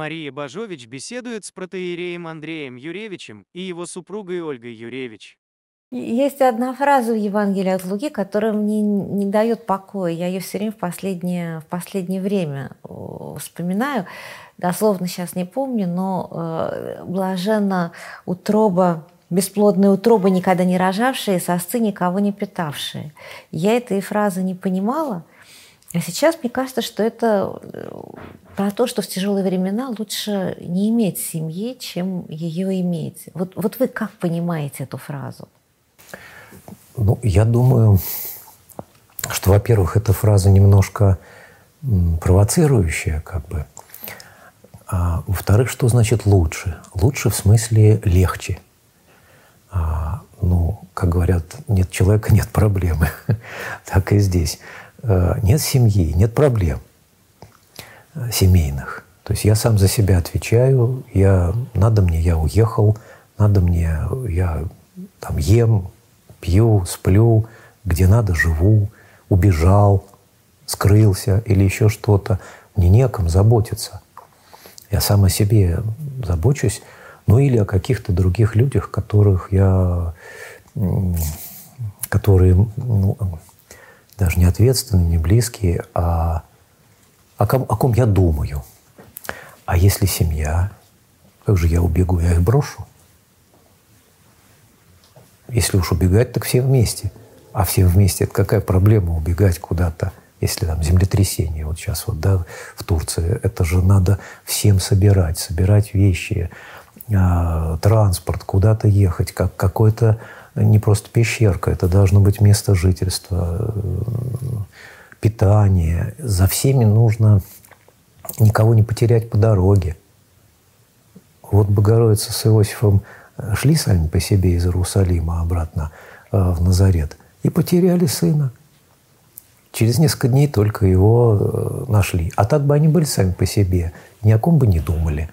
Мария Бажович беседует с протеереем Андреем Юревичем и его супругой Ольгой Юревич. Есть одна фраза в Евангелии от Луки, которая мне не дает покоя. Я ее все время в последнее, в последнее время вспоминаю. Дословно сейчас не помню, но э, блаженно утроба, бесплодная утроба, никогда не рожавшие, сосцы никого не питавшие. Я этой фразы не понимала, а сейчас мне кажется, что это э, про то, что в тяжелые времена лучше не иметь семьи, чем ее иметь. Вот, вот вы как понимаете эту фразу? Ну, я думаю, что, во-первых, эта фраза немножко провоцирующая, как бы. А во-вторых, что значит лучше? Лучше в смысле легче. А, ну, как говорят, нет человека, нет проблемы. так и здесь. А, нет семьи, нет проблем э, семейных. То есть я сам за себя отвечаю, я, надо мне, я уехал, надо мне, я там ем, пью, сплю, где надо живу, убежал, скрылся или еще что-то. Мне неком заботиться. Я сам о себе забочусь, ну или о каких-то других людях, которых я, которые ну, даже не ответственные, не близкие, а о ком, о ком я думаю. А если семья, как же я убегу, я их брошу? Если уж убегать, так все вместе. А все вместе, это какая проблема убегать куда-то, если там землетрясение, вот сейчас вот, да, в Турции, это же надо всем собирать, собирать вещи, э, транспорт, куда-то ехать, как какой-то не просто пещерка, это должно быть место жительства, э, питание. За всеми нужно никого не потерять по дороге. Вот Богородица с Иосифом шли сами по себе из Иерусалима обратно э, в Назарет и потеряли сына. Через несколько дней только его э, нашли. А так бы они были сами по себе, ни о ком бы не думали.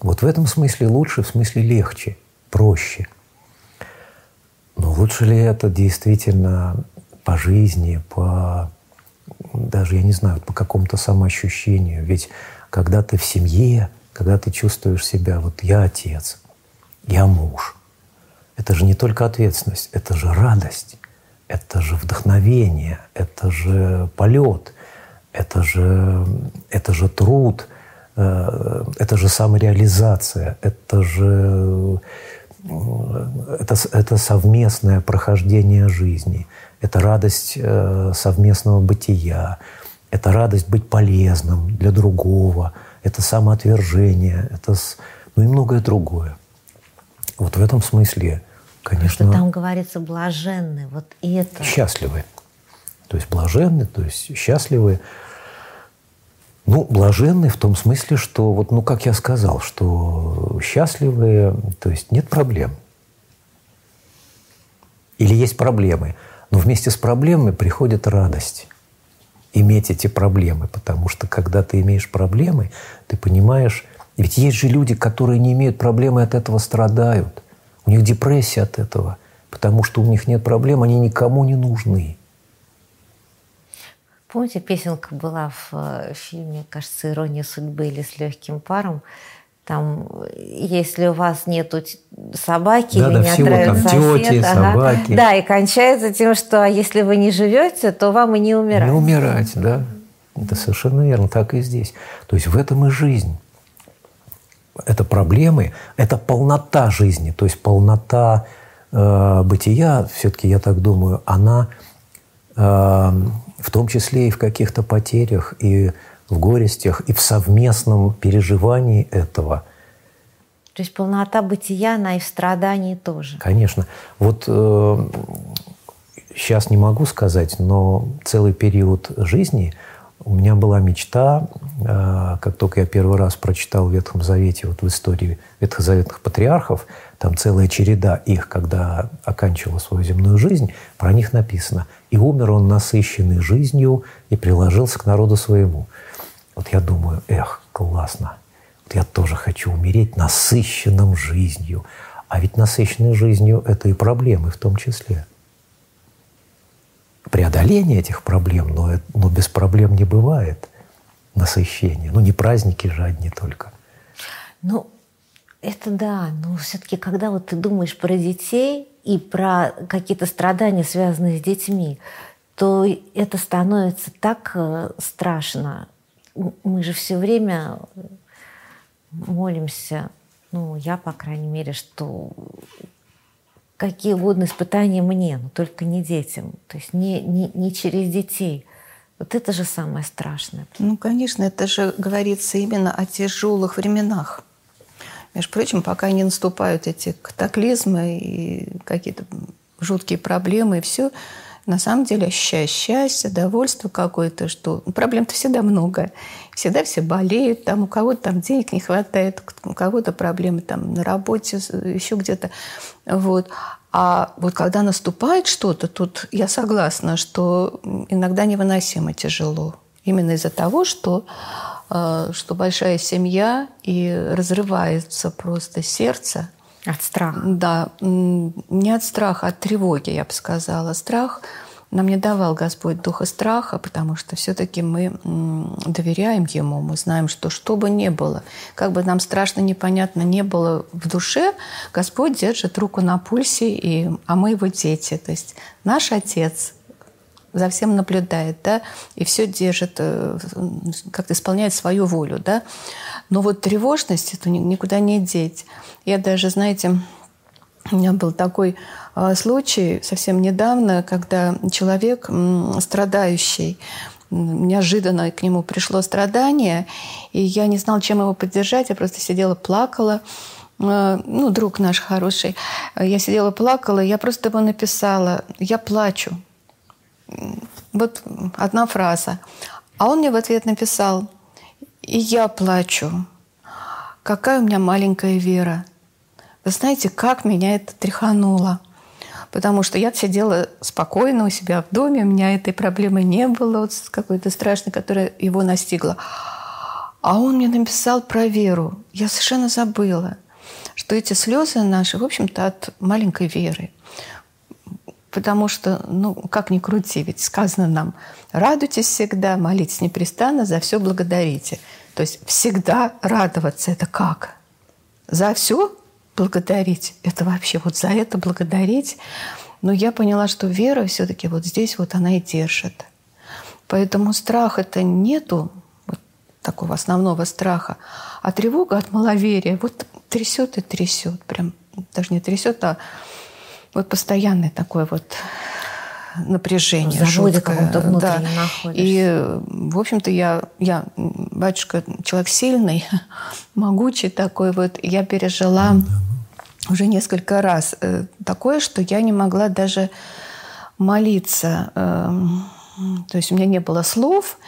Вот в этом смысле лучше, в смысле легче, проще. Но лучше ли это действительно по жизни, по даже, я не знаю, по какому-то самоощущению? Ведь когда ты в семье, когда ты чувствуешь себя, вот я отец, я муж. Это же не только ответственность, это же радость, это же вдохновение, это же полет, это же, это же труд, э, это же самореализация, это же это, это совместное прохождение жизни, это радость э, совместного бытия, это радость быть полезным для другого, это самоотвержение, это ну и многое другое. Вот в этом смысле, конечно... Что там говорится блаженны, вот и это... Счастливы. То есть блаженны, то есть счастливы. Ну, блаженны в том смысле, что, вот, ну, как я сказал, что счастливые, то есть нет проблем. Или есть проблемы, но вместе с проблемами приходит радость иметь эти проблемы, потому что когда ты имеешь проблемы, ты понимаешь, ведь есть же люди, которые не имеют проблемы от этого страдают. У них депрессия от этого, потому что у них нет проблем, они никому не нужны. Помните, песенка была в э, фильме, кажется, «Ирония судьбы» или «С легким паром», там, если у вас нету собаки да, или да, не всего, там, сосед, тети, ага. собаки. да, и кончается тем, что а если вы не живете, то вам и не умирать. Не умирать, да. Это совершенно верно, так и здесь. То есть в этом и жизнь это проблемы, это полнота жизни, то есть полнота э, бытия, все-таки я так думаю, она э, в том числе и в каких-то потерях, и в горестях, и в совместном переживании этого. То есть полнота бытия, она и в страдании тоже. Конечно. Вот э, сейчас не могу сказать, но целый период жизни – у меня была мечта, э, как только я первый раз прочитал в Ветхом Завете, вот в истории ветхозаветных патриархов, там целая череда их, когда оканчивал свою земную жизнь, про них написано. «И умер он насыщенный жизнью и приложился к народу своему». Вот я думаю, эх, классно. Вот я тоже хочу умереть насыщенным жизнью. А ведь насыщенной жизнью – это и проблемы в том числе преодоление этих проблем, но, но без проблем не бывает насыщения. Ну, не праздники же одни только. Ну, это да, но все-таки, когда вот ты думаешь про детей и про какие-то страдания, связанные с детьми, то это становится так э, страшно. Мы же все время молимся, ну, я, по крайней мере, что какие угодно испытания мне, но только не детям, то есть не, не, не через детей. Вот это же самое страшное. Ну, конечно, это же говорится именно о тяжелых временах. Между прочим, пока не наступают эти катаклизмы и какие-то жуткие проблемы и все, на самом деле ощущая счастье, довольство какое-то, что проблем-то всегда много. Всегда все болеют, там у кого-то там денег не хватает, у кого-то проблемы там на работе, еще где-то. Вот. А вот когда наступает что-то, тут я согласна, что иногда невыносимо тяжело. Именно из-за того, что, э, что большая семья и разрывается просто сердце – от страха? Да, не от страха, от тревоги, я бы сказала. Страх нам не давал Господь духа страха, потому что все-таки мы доверяем Ему, мы знаем, что что бы ни было, как бы нам страшно, непонятно не было в душе, Господь держит руку на пульсе, и, а мы Его дети. То есть наш Отец за всем наблюдает, да, и все держит, э, как-то исполняет свою волю, да. Но вот тревожность это никуда не деть. Я даже, знаете, у меня был такой а, случай совсем недавно, когда человек страдающий, неожиданно к нему пришло страдание, и я не знала, чем его поддержать, я просто сидела, плакала. А, ну, друг наш хороший. Я сидела, плакала, я просто ему написала, я плачу. Вот одна фраза. А он мне в ответ написал, и я плачу. Какая у меня маленькая вера. Вы знаете, как меня это тряхануло. Потому что я сидела спокойно у себя в доме, у меня этой проблемы не было, вот какой-то страшной, которая его настигла. А он мне написал про веру. Я совершенно забыла, что эти слезы наши, в общем-то, от маленькой веры. Потому что, ну, как ни крути, ведь сказано нам, радуйтесь всегда, молитесь непрестанно, за все благодарите. То есть всегда радоваться – это как? За все благодарить. Это вообще вот за это благодарить. Но я поняла, что вера все-таки вот здесь вот она и держит. Поэтому страх это нету вот такого основного страха, а тревога от маловерия вот трясет и трясет, прям даже не трясет, а вот постоянное такое вот напряжение. Каком-то внутреннем да. И, в общем-то, я, я, батюшка, человек сильный, могучий такой вот. Я пережила уже несколько раз э, такое, что я не могла даже молиться. Эм, то есть у меня не было слов,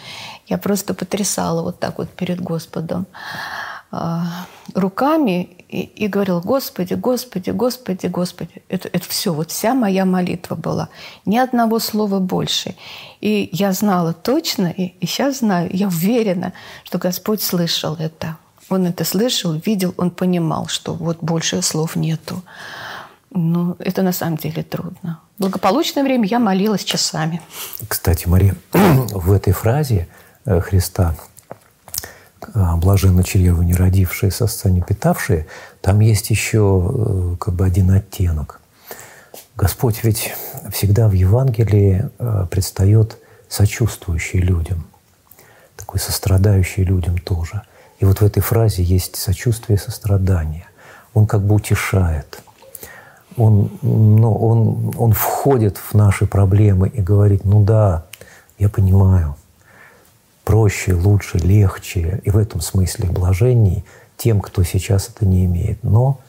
я просто потрясала вот так вот перед Господом руками и, и говорил, Господи, Господи, Господи, Господи. Это, это все, вот вся моя молитва была. Ни одного слова больше. И я знала точно, и, и сейчас знаю, я уверена, что Господь слышал это. Он это слышал, видел, он понимал, что вот больше слов нету. Ну, это на самом деле трудно. Благополучное время я молилась часами. Кстати, Мария, в этой фразе э, Христа блаженно чрево не родившие, сосца не питавшие, там есть еще э, как бы один оттенок. Господь ведь всегда в Евангелии э, предстает сочувствующий людям, такой сострадающий людям тоже. И вот в этой фразе есть сочувствие и сострадание. Он как бы утешает. Он, ну, он, он входит в наши проблемы и говорит, ну да, я понимаю – проще, лучше, легче и в этом смысле блаженней тем, кто сейчас это не имеет. Но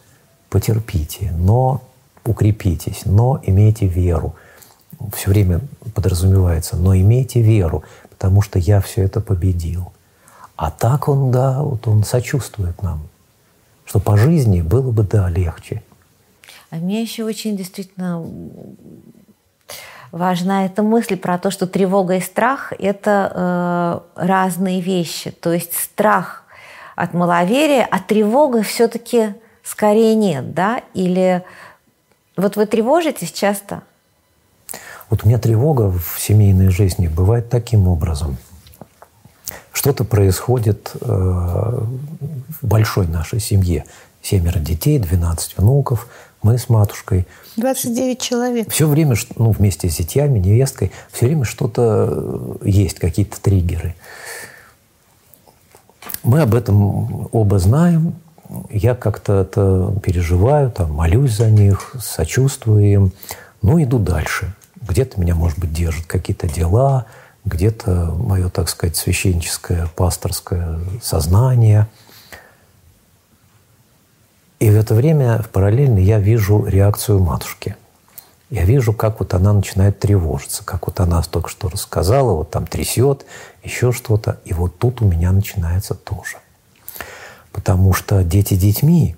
потерпите, но укрепитесь, но имейте веру. Все время подразумевается, но имейте веру, потому что я все это победил. А так он, да, вот он сочувствует нам, что по жизни было бы, да, легче. А мне еще очень действительно важна эта мысль про то, что тревога и страх – это э, разные вещи. То есть страх от маловерия, а тревога все-таки скорее нет, да? Или вот вы тревожитесь часто? Вот у меня тревога в семейной жизни бывает таким образом, что что-то происходит э, в большой нашей семье. Семеро детей, 12 внуков, мы с матушкой. 29 человек. Все время, ну, вместе с зятьями, невесткой, все время что-то э, есть, какие-то триггеры. Мы об этом оба знаем. Я как-то это переживаю, там, молюсь за них, сочувствую им. Ну, иду дальше. Где-то меня, может быть, держат какие-то дела, где-то мое, так сказать, священническое, пасторское сознание. И в это время параллельно я вижу реакцию матушки. Я вижу, как вот она начинает тревожиться, как вот она только что рассказала, вот там трясет, еще что-то. И вот тут у меня начинается тоже. Потому что дети детьми,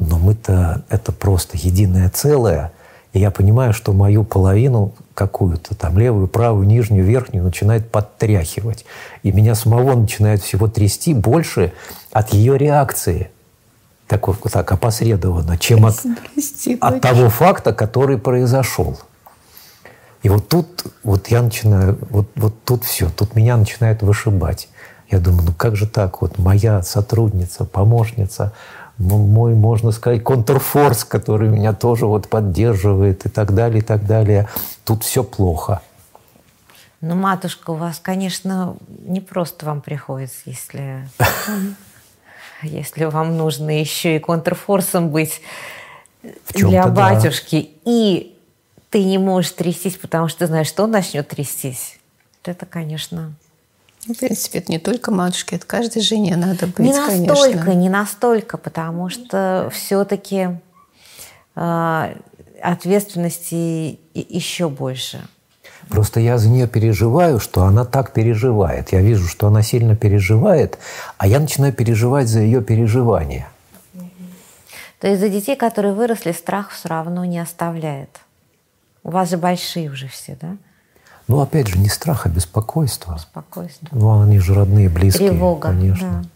но мы-то это просто единое целое. И я понимаю, что мою половину какую-то, там левую, правую, нижнюю, верхнюю, начинает подтряхивать. И меня самого начинает всего трясти больше от ее реакции, так, так опосредованно, чем от, Прости, от того факта, который произошел. И вот тут вот я начинаю, вот, вот тут все, тут меня начинает вышибать. Я думаю, ну как же так, вот моя сотрудница, помощница, мой, можно сказать, контрфорс, который меня тоже вот поддерживает и так далее, и так далее. Тут все плохо. Ну, матушка, у вас, конечно, не просто вам приходится, если, если вам нужно еще и контрфорсом быть для да. батюшки, и ты не можешь трястись, потому что ты знаешь, что он начнет трястись. Это, конечно, Ну, В принципе, это не только матушке, это каждой жене надо быть, не настолько, конечно. не настолько, потому что все-таки ответственности и- еще больше. Просто я за нее переживаю, что она так переживает. Я вижу, что она сильно переживает, а я начинаю переживать за ее переживания. То есть за детей, которые выросли, страх все равно не оставляет. У вас же большие уже все, да? Ну, опять же, не страх, а беспокойство. Спокойствие. Ну, они же родные, близкие, Тревога, конечно. да.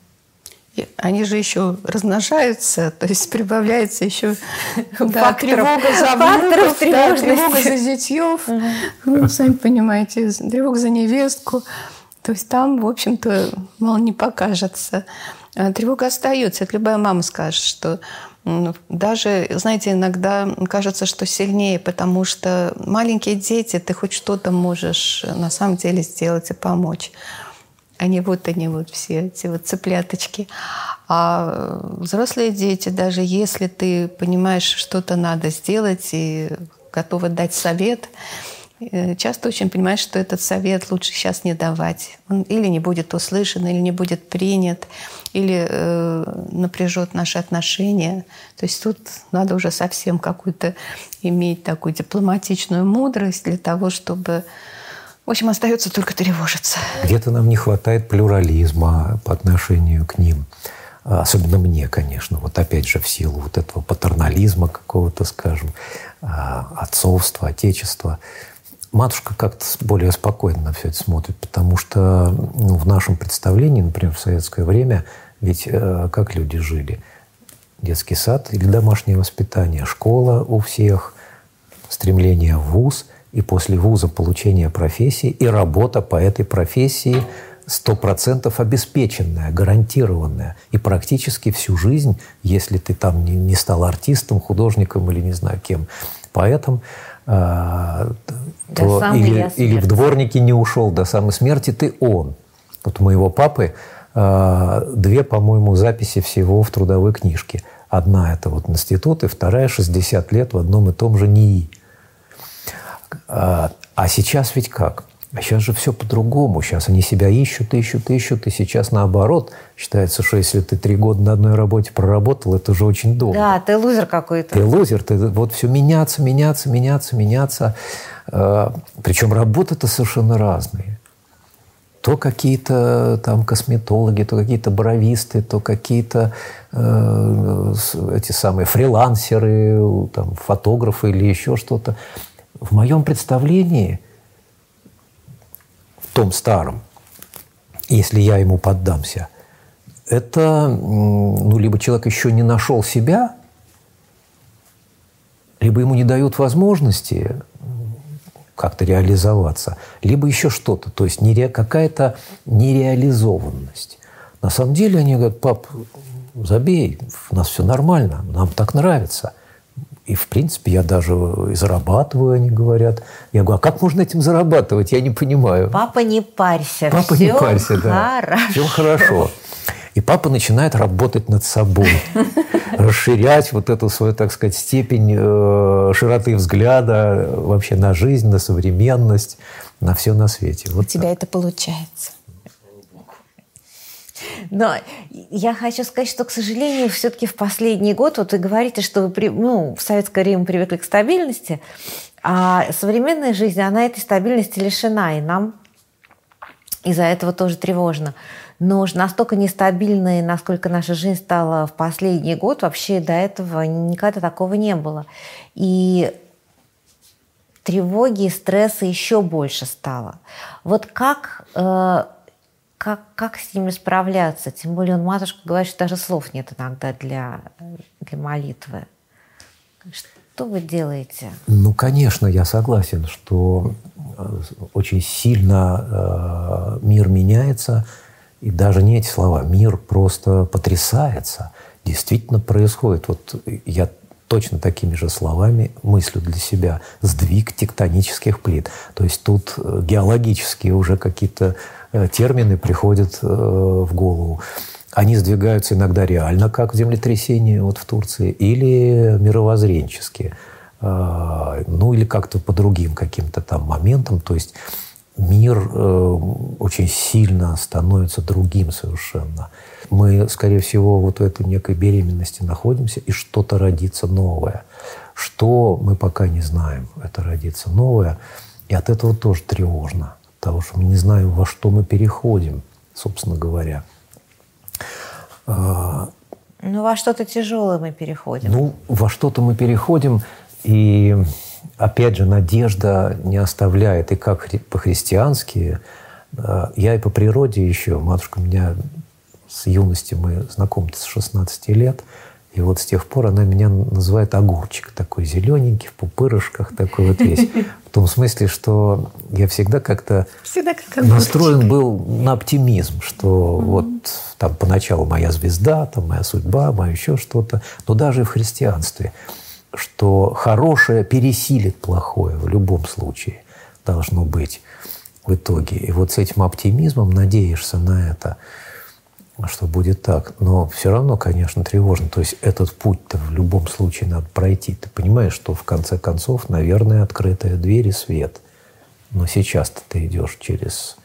Они же еще размножаются, то есть прибавляется еще да, Факторов- тревога за факторов внуков, да, тревога за зятьев, ну, сами понимаете, тревога за невестку. То есть там, в общем-то, мало не покажется. А Тревога остается. Это любая мама скажет, что даже, знаете, иногда кажется, что сильнее, потому что маленькие дети, ты хоть что-то можешь на самом деле сделать и помочь. Они вот они вот все эти вот цыпляточки. А э, взрослые дети, даже если ты понимаешь, что-то надо сделать и готова дать совет, э, часто очень понимаешь, что этот совет лучше сейчас не давать. Он или не будет услышан, или не будет принят, или э, напряжет наши отношения. То есть тут надо уже совсем какую-то иметь такую дипломатичную мудрость для того, чтобы... В общем, остается только тревожиться. Где-то нам не хватает плюрализма по отношению к ним. А, Особенно мне, конечно. Вот опять же в силу вот этого патернализма какого-то, скажем, а, отцовства, отечества. Матушка как-то более спокойно на все это смотрит, потому что ну, в нашем представлении, например, в советское время, ведь э, как люди жили? Детский сад или домашнее воспитание, школа у всех, стремление в ВУЗ, и после ВУЗа получение профессии, и работа по этой профессии сто процентов обеспеченная, гарантированная. И практически всю жизнь, если ты там не, не стал артистом, художником или не знаю кем, поэтом, э, то или, или в дворнике не ушел до самой смерти, ты он. Вот у моего папы э, две, по-моему, записи всего в трудовой книжке. Одна это вот институт, и вторая 60 лет в одном и том же НИИ. А, а сейчас ведь как? А сейчас же все по-другому. Сейчас они себя ищут, ищут, ищут. И сейчас наоборот. Считается, что если ты три года на одной работе проработал, это уже очень долго. Да, ты лузер какой-то. Ты лузер, ты вот все меняться, меняться, меняться, меняться. Э, Причем работы-то совершенно разные. То какие-то там косметологи, то какие-то бровисты, то какие-то э, эти самые фрилансеры, там, фотографы или еще что-то. В моем представлении, в том старом, если я ему поддамся, это ну, либо человек еще не нашел себя, либо ему не дают возможности, как-то реализоваться, либо еще что-то, то есть нере, какая-то нереализованность. На самом деле они говорят, пап, забей, у нас все нормально, нам так нравится. И, в принципе, я даже и зарабатываю, они говорят. Я говорю, а как можно этим зарабатывать? Я не понимаю. Папа, не парься. Папа, все не парься, да. Хорошо. Все хорошо. И папа начинает работать над собой, расширять вот эту свою, так сказать, степень э, широты взгляда вообще на жизнь, на современность, на все на свете. Вот У тебя это получается. Но я хочу сказать, что, к сожалению, все-таки в последний год, вот вы говорите, что вы при, ну, в советское время привыкли к стабильности, а современная жизнь, она этой стабильности лишена, и нам из-за этого тоже тревожно. Но уж настолько нестабильной, насколько наша жизнь стала в последний год, вообще до этого никогда такого не было. И тревоги стресса еще больше стало. Вот как э, как, как с ними справляться? Тем более он, матушка, говорит, что даже слов нет иногда для, для молитвы. Что вы делаете? Ну, конечно, я согласен, что э, очень сильно э, мир меняется, и даже не эти слова, мир просто потрясается. Действительно происходит. Вот я точно такими же словами мыслю для себя сдвиг тектонических плит. То есть тут э, геологические уже какие-то Э, термины приходят э, в голову. Они сдвигаются иногда реально, как в землетрясении вот в Турции, или мировоззренческие. Э, ну, или как-то по другим каким-то там моментам. То есть мир очень сильно становится другим совершенно. Мы, скорее всего, вот в этой некой беременности находимся, и что-то родится новое. Что мы пока не знаем, это родится новое. И от этого тоже тревожно того, что мы не знаем, во что мы переходим, собственно говоря. А, ну, во что-то тяжелое мы переходим. Ну, во что-то мы переходим, и опять же, надежда не оставляет. И как по-христиански, а, я и по природе еще, матушка меня с юности, мы знакомы с 16 лет, и вот с тех пор она меня называет огурчик, такой зелененький, в пупырышках, такой вот весь. В том смысле, что я всегда как-то всегда как настроен был на оптимизм, что mm-hmm. вот там поначалу моя звезда, там моя судьба, мое еще что-то. Но даже в христианстве, что хорошее пересилит плохое в любом случае должно быть в итоге. И вот с этим оптимизмом надеешься на это – что будет так. Но все равно, конечно, тревожно. То есть этот путь-то в любом случае надо пройти. Ты понимаешь, что в конце концов, наверное, открытая дверь и свет. Но сейчас-то ты идешь через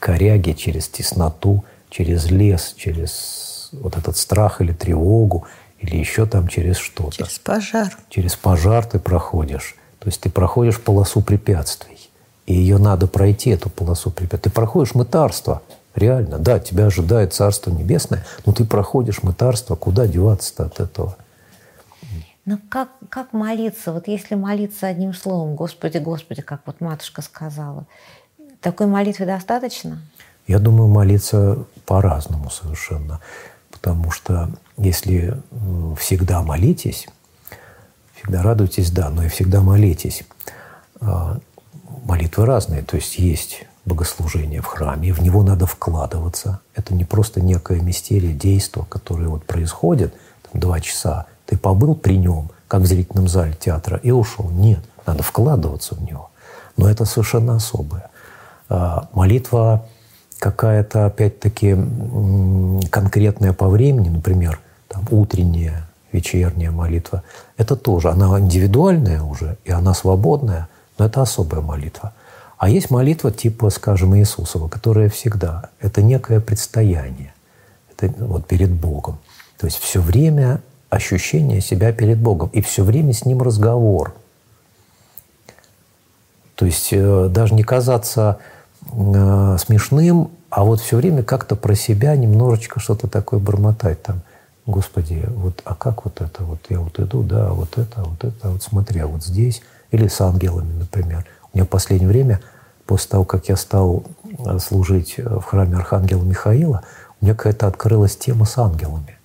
коряги, через тесноту, через лес, через вот этот страх или тревогу, или еще там через что-то. Через пожар. Через пожар ты проходишь. То есть ты проходишь полосу препятствий. И ее надо пройти, эту полосу препятствий. Ты проходишь мытарство – Реально, да, тебя ожидает Царство Небесное, но ты проходишь мытарство, куда деваться-то от этого? Но как, как молиться? Вот если молиться одним словом, Господи, Господи, как вот матушка сказала, такой молитвы достаточно? Я думаю, молиться по-разному совершенно. Потому что если всегда молитесь, всегда радуйтесь, да, но и всегда молитесь. А, молитвы разные. То есть есть богослужение в храме, в него надо вкладываться. Это не просто некое мистерия, действо, которое вот происходит, там, два часа, ты побыл при нем, как в зрительном зале театра, и ушел. Нет, надо вкладываться в него. Но это совершенно особое. А, молитва какая-то, опять-таки, конкретная по времени, например, там, утренняя, вечерняя молитва, это тоже, она индивидуальная уже, и она свободная, но это особая молитва – а есть молитва типа, скажем, Иисусова, которая всегда, это некое предстояние это вот перед Богом. То есть все время ощущение себя перед Богом, и все время с Ним разговор. То есть э, даже не казаться э, смешным, а вот все время как-то про себя немножечко что-то такое бормотать там. Господи, вот, а как вот это? Вот я вот иду, да, вот это, вот это, вот смотри, а вот здесь. Или с ангелами, например. У меня в последнее время после того, как я стал э, служить э, в храме Архангела Михаила, у меня какая-то открылась тема с ангелами.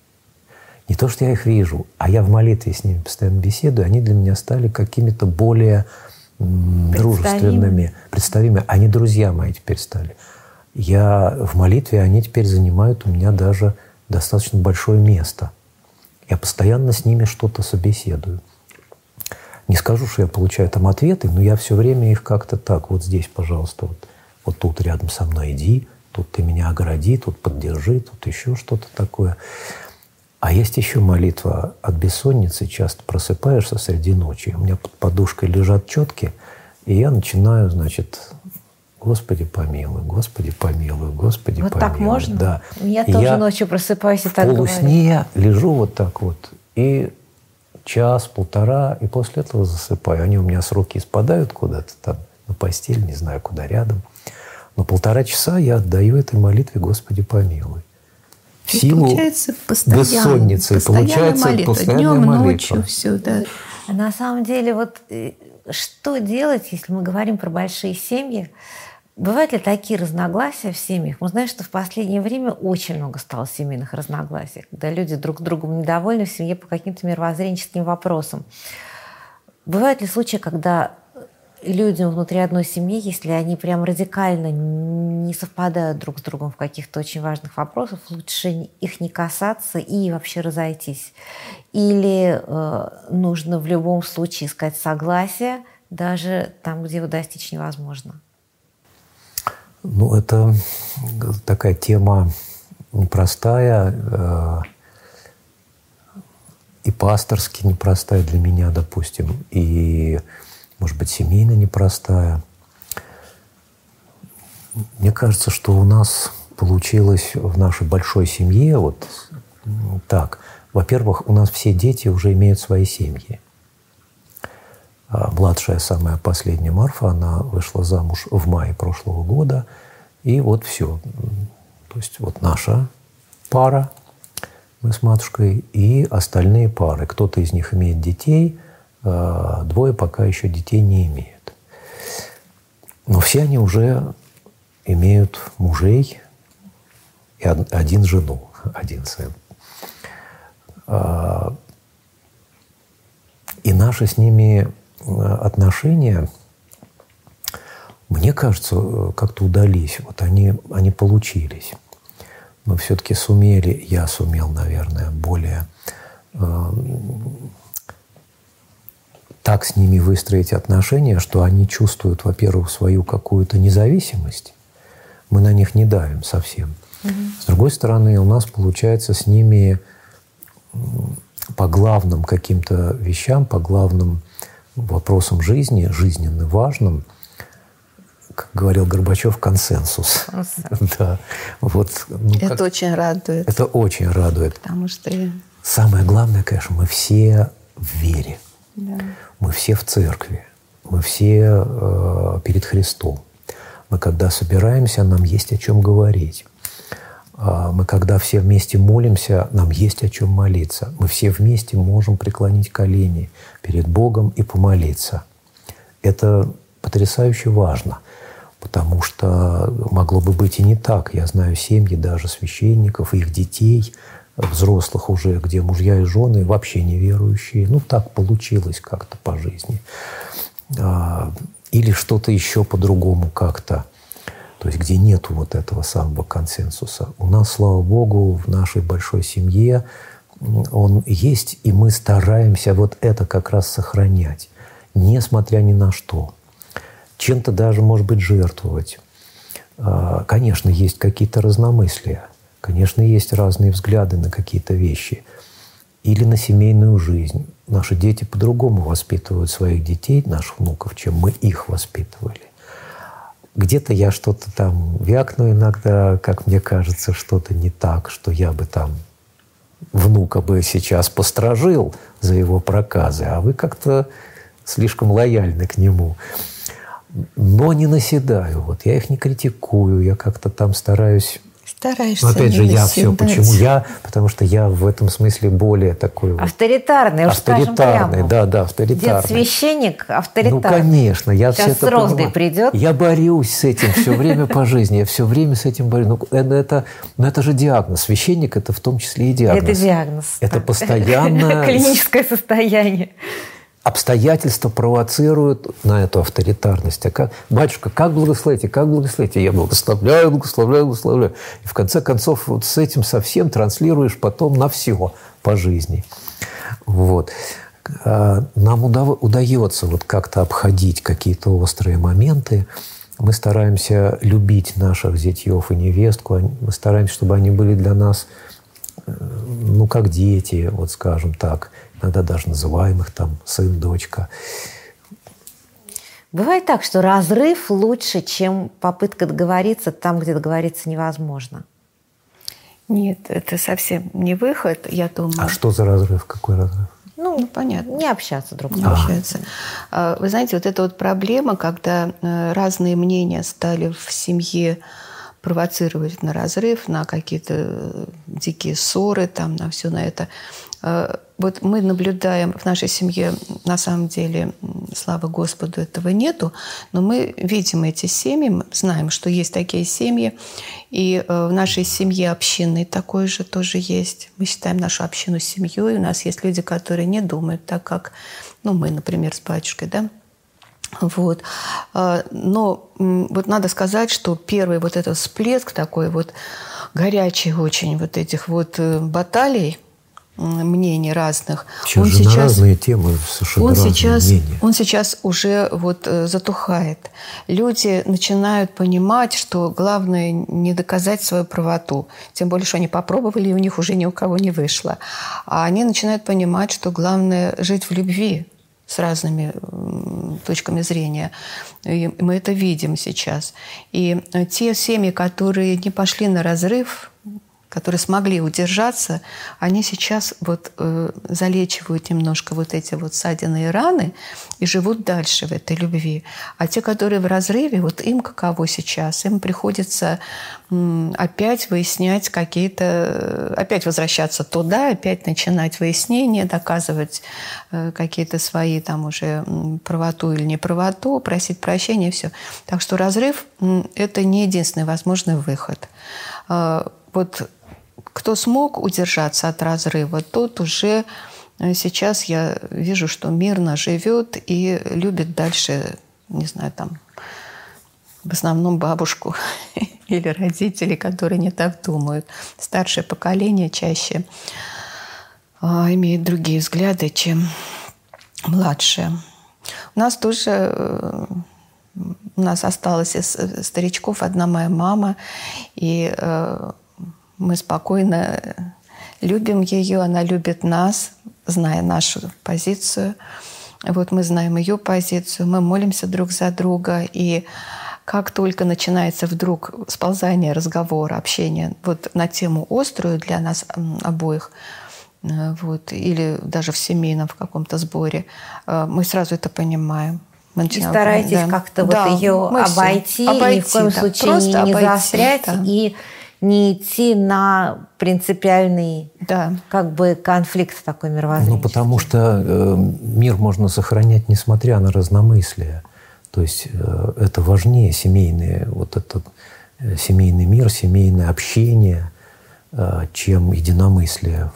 Не то, что я их вижу, а я в молитве с ними постоянно беседую, они для меня стали какими-то более дружественными, представимыми. Они друзья мои теперь стали. Я в молитве, они теперь занимают у меня даже достаточно большое место. Я постоянно с ними что-то собеседую. Не скажу, что я получаю там ответы, но я все время их как-то так, вот здесь, пожалуйста, вот, вот тут рядом со мной иди, тут ты меня огради, тут поддержи, тут еще что-то такое. А есть еще молитва от бессонницы. Часто просыпаешься среди ночи. У меня под подушкой лежат четки, и я начинаю, значит, Господи помилуй, Господи помилуй, Господи вот помилуй. так можно? Да. Я и тоже я ночью просыпаюсь и в так говорю. полусне лежу вот так вот, и час, полтора, и после этого засыпаю. Они у меня с руки спадают куда-то там на постель, не знаю, куда рядом. Но полтора часа я отдаю этой молитве «Господи помилуй». В силу получается постоянно, бессонницы, постоянная получается молитва, постоянная днем, молитва. ночью, все, да. На самом деле, вот э, что делать, если мы говорим про большие семьи? Бывают ли такие разногласия в семьях? Мы знаем, что в последнее время очень много стало семейных разногласий, когда люди друг другом недовольны в семье по каким-то мировоззренческим вопросам. Бывают ли случаи, когда людям внутри одной семьи, если они прям радикально не совпадают друг с другом в каких-то очень важных вопросах, лучше их не касаться и вообще разойтись? Или э, нужно в любом случае искать согласие, даже там, где его достичь невозможно? Ну, это такая тема непростая э, и пасторски непростая для меня, допустим, и, может быть, семейно непростая. Мне кажется, что у нас получилось в нашей большой семье вот так. Во-первых, у нас все дети уже имеют свои семьи. А Младшая, самая последняя Марфа, она вышла замуж в мае прошлого года. И вот все. То есть вот наша пара, мы с матушкой, и остальные пары. Кто-то из них имеет детей, а двое пока еще детей не имеют. Но все они уже имеют мужей и один жену, один сын. А, И наши с ними отношения, мне кажется, как-то удались. Вот они, они получились. Мы все-таки сумели, я сумел, наверное, более э, так с ними выстроить отношения, что они чувствуют, во-первых, свою какую-то независимость. Мы на них не давим совсем. С другой стороны, у нас получается с ними по главным каким-то вещам, по главным вопросам жизни, жизненно важным, как говорил Горбачев, консенсус. Да. Вот, ну, Это как- очень радует, это очень радует. потому что Самое главное, конечно, мы все в вере. да. Мы все в церкви. Мы все э, перед Христом. Мы когда собираемся, нам есть о чем говорить. А Мы когда все вместе молимся, нам есть о чем молиться. Мы все вместе можем преклонить колени перед Богом и помолиться. Это потрясающе важно, потому что могло бы быть и не так. Я знаю семьи даже священников, их детей, взрослых уже, где мужья и жены вообще неверующие. Ну, так получилось как-то по жизни. А, Или что-то еще по-другому как-то. То есть где нету вот этого самого консенсуса. У нас, слава богу, в нашей большой семье он есть, и мы стараемся вот это как раз сохранять, несмотря ни на что. Чем-то даже, может быть, жертвовать. А, Конечно, есть какие-то разномыслия, конечно, есть разные взгляды на какие-то вещи или на семейную жизнь. Наши дети по-другому воспитывают своих детей, наших внуков, чем мы их воспитывали. Где-то я что-то там вякну иногда, как мне кажется, что-то не так, что я бы там внука бы сейчас постражил за его проказы, а вы как-то слишком лояльны к нему. Но не наседаю. Вот я их не критикую, я как-то там стараюсь Стараешься но опять же, я все, почему я? Потому что я в этом смысле более такой вот Авторитарный, уж скажем авторитарный, прямо. да, да, Дед авторитарный. священник Ну, авторитарный. конечно, я Сейчас все это с розгой придет. Я борюсь с этим все время по жизни, я все время с этим борюсь. Ну, это, это, ну, это же диагноз. Священник – это в том числе и диагноз. Это диагноз. Это Так. постоянно Клиническое состояние. Обстоятельства провоцируют на эту авторитарность. А как, батюшка, как благословите, как благословите? Я благословляю, благословляю, благословляю. И в конце концов вот с этим совсем транслируешь потом на все по жизни. Вот. А, нам удается вот как-то обходить какие-то острые моменты. Мы стараемся любить наших зятьев и невестку. Мы стараемся, чтобы они были для нас, э, ну, как дети, вот скажем так – иногда даже называемых там сын, дочка. Бывает так, что разрыв лучше, чем попытка договориться там, где договориться невозможно. Нет, это совсем не выход, я думаю. А что за разрыв? Какой разрыв? Ну, ну понятно. Не общаться друг с другом. Не общаться. А, вы знаете, вот эта вот проблема, когда э, разные мнения стали в семье провоцировать на разрыв, на какие-то э, дикие ссоры, там, на все на это. Вот мы наблюдаем в нашей семье, на самом деле, слава Господу, этого нету, но мы видим эти семьи, мы знаем, что есть такие семьи, и э, в нашей семье общины такой же тоже есть. Мы считаем нашу общину семьей, у нас есть люди, которые не думают так, как ну, мы, например, с батюшкой, да, вот. А, но вот надо сказать, что первый вот этот всплеск такой вот горячий очень вот этих вот э, баталий, мнений разных. Сейчас он же сейчас, на разные темы совершенно он разные сейчас, мнения. Он сейчас уже вот э, затухает. Люди начинают понимать, что главное не доказать свою правоту. Тем более, что они попробовали, и у них уже ни у кого не вышло. А они начинают понимать, что главное жить в любви с разными точками зрения. И мы это видим сейчас. И э, те семьи, которые не пошли на разрыв, которые смогли удержаться, они сейчас вот э, залечивают немножко вот эти вот ссадины и раны и живут дальше в этой любви. А те, которые в разрыве, вот им каково сейчас? Им приходится э, опять выяснять какие-то, опять возвращаться туда, опять начинать выяснение, доказывать э, какие-то свои там уже правоту или неправоту, просить прощения, все. Так что разрыв э, – это не единственный возможный выход. Э, вот кто смог удержаться от разрыва, тот уже э, сейчас я вижу, что мирно живет и любит дальше, не знаю, там, в основном бабушку или родителей, которые не так думают. Старшее поколение чаще а, имеет другие взгляды, чем младшее. У нас тоже э, у нас осталось из э, старичков одна моя мама, и мы спокойно любим ее, она любит нас, зная нашу позицию. Вот мы знаем ее позицию, мы молимся друг за друга, и как только начинается вдруг сползание разговора, общения вот на тему острую для нас обоих, э, вот, или даже в семейном в каком-то сборе, э, мы сразу это понимаем. Мы и стараетесь да. как-то да, вот ее обойти, обойти, ни в коем да, случае не, не обойти, заострять да. и не идти на принципиальный да. как бы конфликт такой мировоззренческий. Ну, потому что э, мир можно сохранять, несмотря на разномыслие. То есть э, это важнее семейные, вот этот э, семейный мир, семейное общение, э, чем единомыслие.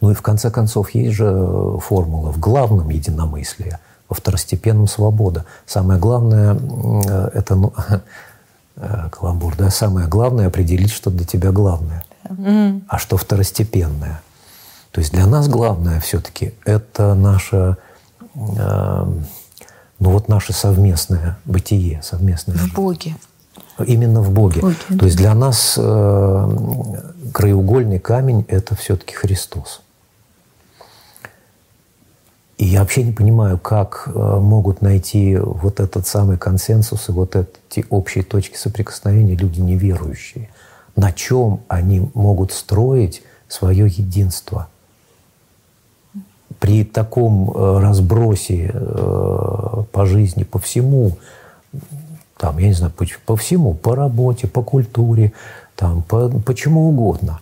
Ну и в конце концов есть же формула в главном единомыслие, во второстепенном свобода. Самое главное э, это ну, Э, каламбур, да, самое главное определить, что для тебя главное, mm-hmm. а что второстепенное. То есть для нас главное все-таки это наше, э, ну вот наше совместное бытие, совместное. В Боге. Именно в Боге. Боге То есть для нас э, краеугольный камень это все-таки Христос. И я вообще не понимаю, как э, могут найти вот этот самый консенсус и вот эти общие точки соприкосновения люди неверующие. На чем они могут строить свое единство? При таком э, разбросе э, по жизни, по всему, там, я не знаю, по, всему, по работе, по культуре, там, по, по чему угодно –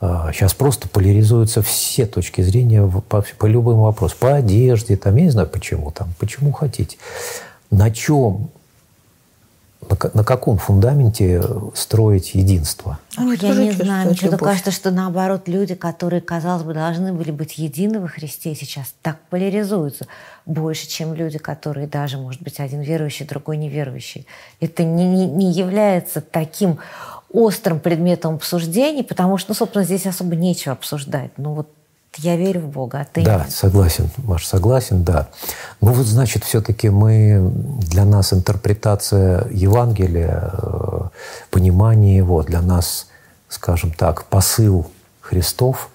Сейчас а, просто поляризуются все точки зрения по, по любым вопросам. По одежде, там, я не знаю почему, там, почему хотите. На чем на, на каком фундаменте строить единство? Ой, я не знаю, мне что-то кажется, что наоборот люди, которые, казалось бы, должны были быть едины во Христе, сейчас так поляризуются больше, чем люди, которые даже, может быть, один верующий, другой неверующий. Это не, не, не является таким острым предметом обсуждений, потому что, ну, собственно, здесь особо нечего обсуждать. Ну вот я верю в Бога, а ты Да, нет. согласен, Маш, согласен, да. Ну вот, значит, все-таки мы, для нас интерпретация Евангелия, э, понимание его, для нас, скажем так, посыл Христов,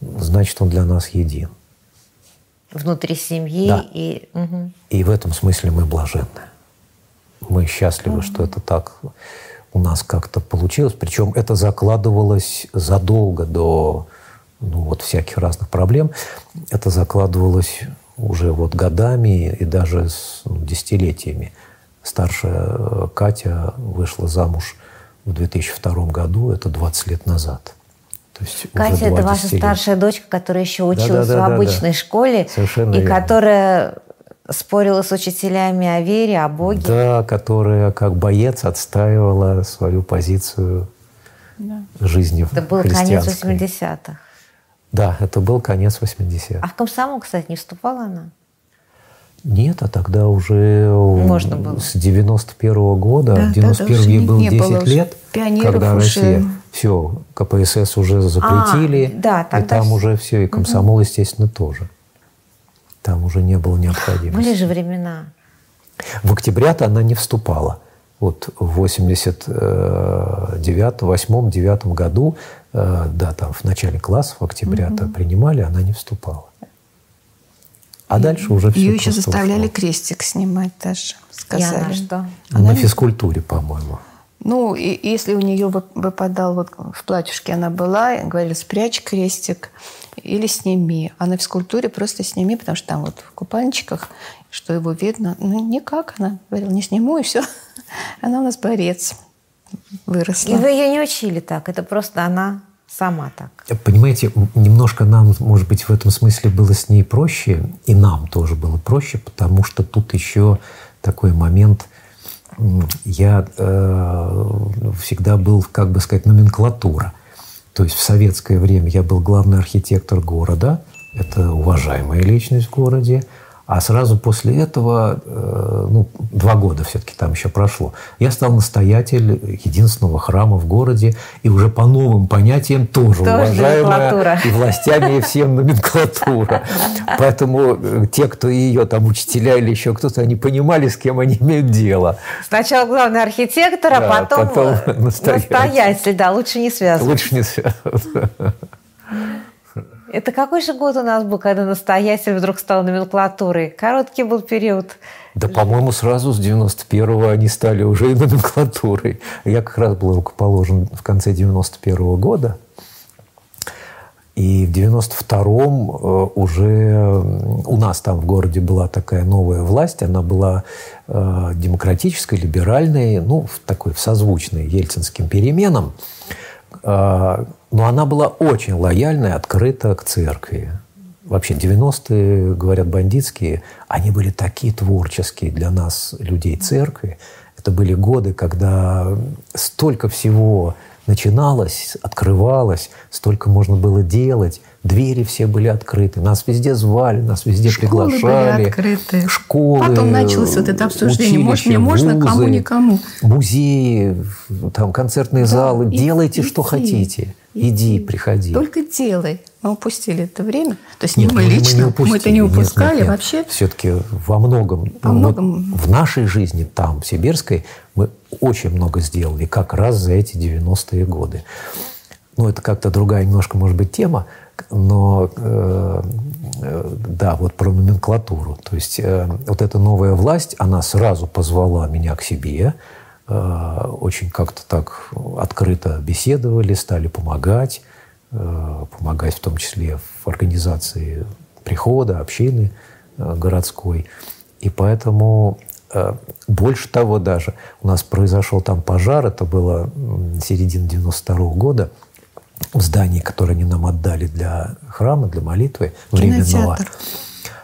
значит, он для нас един. Внутри семьи Да. и... мгм. И в этом смысле мы блаженны. Мы счастливы, что это так у нас как-то получилось. Причем это закладывалось задолго до ну, вот всяких разных проблем. Это закладывалось уже вот годами и даже с ну, десятилетиями. Старшая э, Катя вышла замуж в 2002 году, это 20 лет назад. То есть Катя, это ваша старшая дочка, которая еще училась Да-да-да-да-да. в обычной школе, Совершенно и верно. которая спорила с учителями о вере, о Боге. Да, которая как боец отстаивала свою позицию жизни Это был конец христианской. 80-х. Да, это был конец 80-х. А в комсомол, кстати, не вступала она? Нет, а тогда уже Можно было. с 91 года, Да, да, 91 да, уже ей не- было не 10 было лет, Пионеров когда уже- Россия, все, КПСС уже запретили, А, да, и там уже все, и комсомол, естественно, тоже. Там уже не было необходимости. Были же времена. В октября-то она не вступала. Вот в 89-8-9 году, э, да, там в начале классов октября-то принимали, она не вступала. А дальше уже все Ее еще заставляли крестик снимать даже, И она сказали. что? На физкультуре, по-моему. Ну, и если у нее вы- выпадал, вот в платьюшке она была, говорили, спрячь крестик или сними. А на физкультуре просто сними, потому что там вот в купальничках, что его видно. Ну, никак. Она говорила, не сниму, и все. Она у нас борец выросла. И вы ее не учили так, это просто она сама так. Понимаете, немножко нам, может быть, в этом смысле было с ней проще, и нам тоже было проще, потому что тут еще такой момент, я э, всегда был, как бы сказать, номенклатура. То есть в советское время я был главный архитектор города, это уважаемая личность в городе, а сразу после этого, э, ну, два года все-таки там еще прошло, я стал настоятель единственного храма в городе, и уже по новым понятиям тоже, Тоже уважаемая и властями, и всем номенклатура. Поэтому э, те, кто ее, там, учителя или еще кто-то, они понимали, с кем они имеют дело. Сначала главный архитектор, а Да, потом, потом э, настоятель. настоятель. Да, лучше не связывать. Лучше не связываться. Это какой же год у нас был, когда настоятель вдруг стал номенклатурой? Короткий был период. Да, по-моему, сразу с 91-го они стали уже и номенклатурой. Я как раз был рукоположен в конце 91-го года. И в 92-м э, уже м, у нас там в городе была такая новая власть. Она была э, демократической, либеральной, ну, такой в созвучной ельцинским переменам. Э, но она была очень лояльная, открыта к церкви. Вообще 90-е, говорят, бандитские, они были такие творческие для нас, людей церкви. Это были годы, когда столько всего начиналось, открывалось, столько можно было делать. Двери все были открыты. Нас везде звали, нас везде Школы были приглашали. открыты. Школы, Потом началось вот это обсуждение. Может, училища, мне можно, кому вузы, никому. Музеи, там концертные залы. и- Делайте, что иди, хотите. Иди, приходи. Только делай. Мы упустили это время. То есть Нет, не мы лично, мы это не упускали вообще. Все-таки во многом, Во ну, вот многом. в нашей жизни там, в Сибирской, мы очень много сделали как раз за эти 90-е годы. Ну, это как-то другая немножко, может быть, тема, но э, да, вот про номенклатуру. То есть э, вот эта новая власть, она сразу позвала меня к себе, э, очень как-то так открыто беседовали, стали помогать, э, помогать в том числе в организации прихода, общины э, городской. И поэтому э, больше того даже, у нас произошел там пожар, это было середина 92 года, в здании, которое они нам отдали для храма, для молитвы временного. Кинотеатр.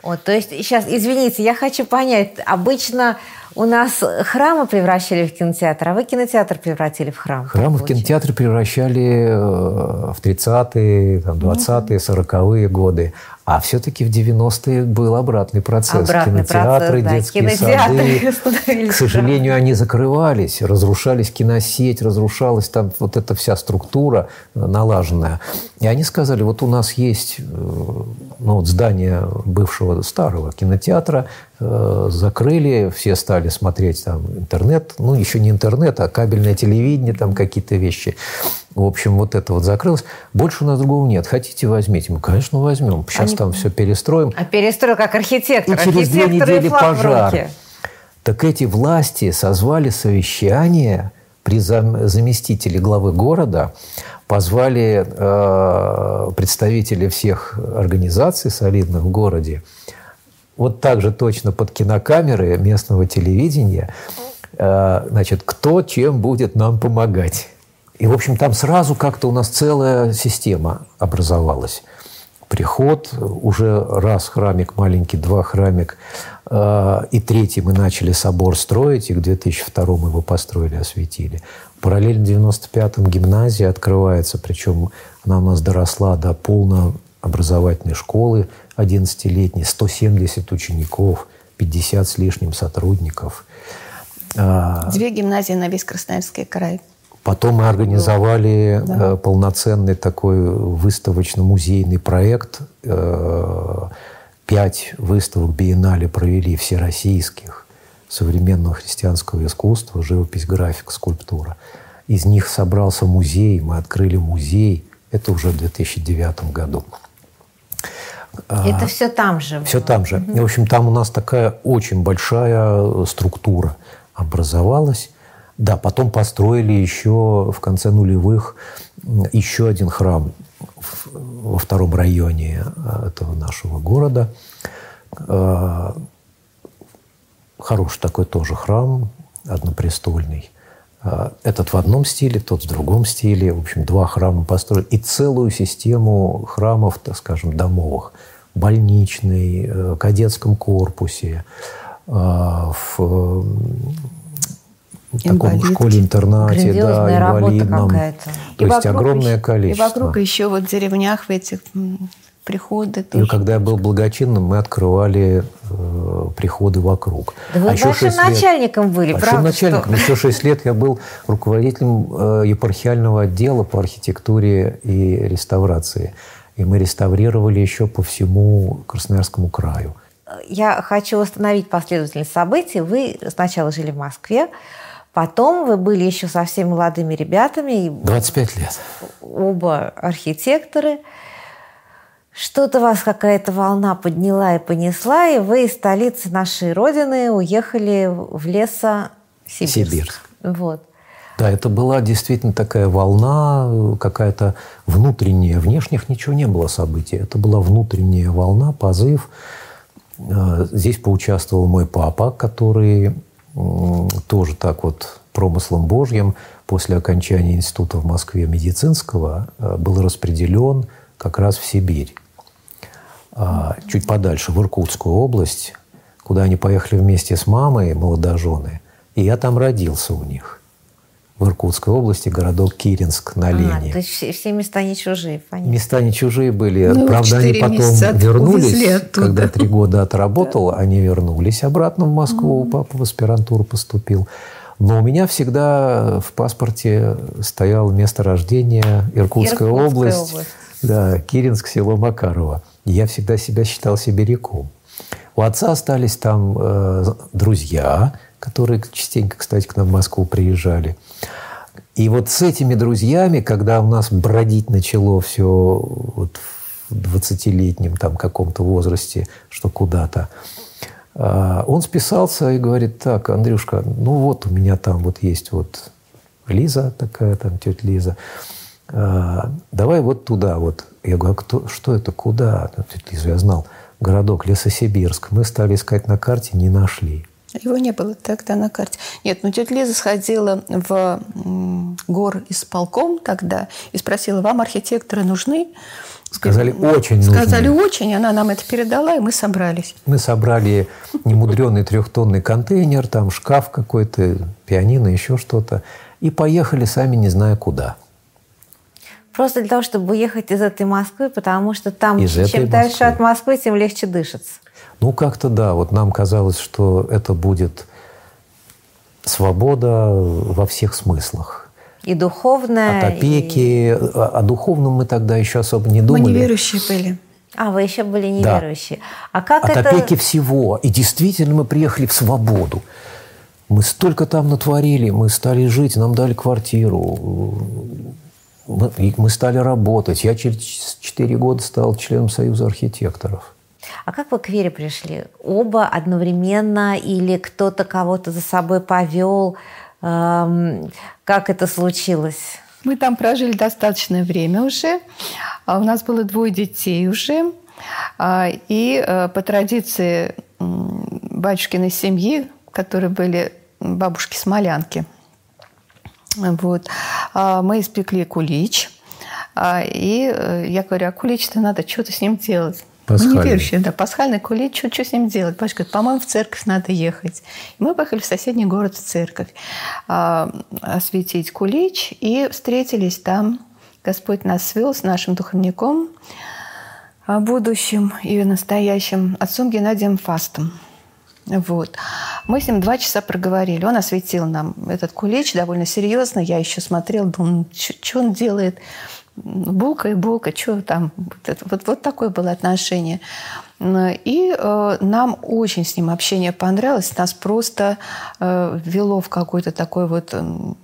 Вот, то есть сейчас, извините, я хочу понять, обычно У нас храмы превращали в кинотеатр, а вы кинотеатр превратили в храм. Храмы в кинотеатр превращали э, в 30-е, 20-е, 40-е годы. А все-таки в 90-е был обратный процесс. Обратный Кинотеатры, процесс, да. детские Кинотеатры сады. К сожалению, они закрывались, разрушались киносеть, разрушалась там вот эта вся структура налаженная. И они сказали, вот у нас есть э, ну, вот здание бывшего старого кинотеатра, э, закрыли, все стали смотреть там интернет, ну, еще не интернет, а кабельное телевидение, там какие-то вещи. В общем, вот это вот закрылось. Больше у нас другого нет. Хотите, возьмите. Мы, конечно, возьмем. Сейчас Они- там все перестроим. А перестроил как архитектор. И через две недели пожар. Так эти власти созвали совещание при зам- заместителе главы города, позвали э, представителей всех организаций солидных в городе, вот так же точно под кинокамеры местного телевидения, э, значит, кто чем будет нам помогать. И, в общем, там сразу как-то у нас целая система образовалась. Приход, уже раз храмик маленький, два храмик, э, и третий мы начали собор строить, и к 2002 мы его построили, осветили. Параллельно 95-м гимназия открывается, причем она у нас доросла до полнообразовательной школы 11-летней, 170 учеников, 50 с лишним сотрудников. А, Две гимназии на весь Красноярский край. Потом мы организовали Да. э, полноценный такой выставочно-музейный проект. Э, Пять выставок биеннале провели всероссийских современного христианского искусства, живопись, графика, скульптура. Из них собрался музей, мы открыли музей. Это уже в 2009 году. Это все там же. Все было. там же. И, в общем, там у нас такая очень большая э, структура образовалась. Да, потом построили еще в конце нулевых еще один храм во втором районе э, этого нашего города. Хороший такой тоже храм, однопрестольный. Э, Этот в одном стиле, тот в другом стиле. В общем, два храма построили. И целую систему храмов, так скажем, домовых. Больничный, э, кадетском корпусе, э, в таком школе-интернате, да, инвалидном. То есть огромное еще, количество. И вокруг еще вот в деревнях в этих приходы И тоже. когда я был благочинным, мы открывали э, приходы вокруг. Да вы А еще шесть лет- начальником были, Большим правда? начальником. Еще шесть лет я был руководителем э, епархиального отдела по архитектуре и реставрации. И мы реставрировали еще по всему Красноярскому краю. Я хочу восстановить последовательность событий. Вы сначала жили в Москве, потом вы были еще совсем молодыми ребятами, и 25 лет. оба архитекторы. Что-то вас какая-то волна подняла и понесла, и вы из столицы нашей Родины уехали в лесо-Сибирск. Сибирск. Вот. Да, это была действительно такая волна, какая-то внутренняя. Внешних ничего не было событий. Это была внутренняя волна, позыв. Э, Здесь поучаствовал мой папа, который тоже так вот промыслом Божьим после окончания института в Москве медицинского э, был распределен как раз в Сибирь. А, чуть подальше, в Иркутскую область, куда они поехали вместе с мамой, молодожены. И я там родился у них. В Иркутской области, городок Киринск на А, Лене. то есть все, места не чужие, понятно. Места не чужие были. Ну, Правда, они потом вернулись, оттуда. когда три года отработал, они вернулись обратно в Москву. Папа в аспирантуру поступил. Но у меня всегда в паспорте стояло место рождения Иркутская, Иркутская область, область. Да, Киринск, село Макарова. Я всегда себя считал сибиряком. У отца остались там э, друзья, которые частенько, кстати, к нам в Москву приезжали. И вот с этими друзьями, когда у нас бродить начало все вот в 20-летнем там каком-то возрасте, что куда-то, а, он списался и говорит, так, Андрюшка, ну вот у меня там вот есть вот Лиза такая, там тетя Лиза, а, давай вот туда вот. Я говорю, а кто, что это, куда? Ну, тетя Лиза, я знал, городок Лесосибирск. Мы стали искать на карте, не нашли. Его не было тогда на карте. Нет, ну тетя Лиза сходила в гор исполком тогда и спросила, вам архитекторы нужны? Сказали, очень нужны. Сказали, очень. Она нам это передала, и мы собрались. Мы собрали немудренный трехтонный контейнер, там шкаф какой-то, пианино, еще что-то. И поехали сами не зная куда. Просто для того, чтобы уехать из этой Москвы, потому что там, Из чем дальше Москвы. от Москвы, тем легче дышится. Ну, как-то да. Вот нам казалось, что это будет свобода во всех смыслах. И духовная, От опеки. О, о духовном мы тогда еще особо не Мы думали. неверующие были. А, вы еще были Да. неверующие. А как От это... опеки всего. И действительно мы приехали в свободу. Мы столько там натворили, мы стали жить, нам дали квартиру, мы, мы стали работать. Я через 4 года стал членом Союза архитекторов. А как вы к вере пришли? Оба одновременно или кто-то кого-то за собой повел? Эм, как это случилось? Мы там прожили достаточное время уже. А У нас было двое детей уже. А, И э, по традиции батюшкиной семьи, которые были бабушки-смолянки, вот, а, мы испекли кулич. А, И э, я говорю, а кулич-то надо что-то с ним делать. Мы Пасхальный. не верующие, да, пасхальный кулич, что, что с ним делать? Батюшка говорит, по-моему, в церковь надо ехать. И мы поехали в соседний город в церковь а, осветить кулич, и встретились там. Господь нас свел с нашим духовником, а, будущим и настоящим отцом Геннадием Фастом. Вот. Мы с ним два часа проговорили. Он осветил нам этот кулич довольно серьезно. Я еще смотрела, думаю, что он делает? Булка и булка, что там? Вот, вот, такое было отношение. И э, нам очень с ним общение понравилось. Нас просто э, ввело в какой-то такой вот м,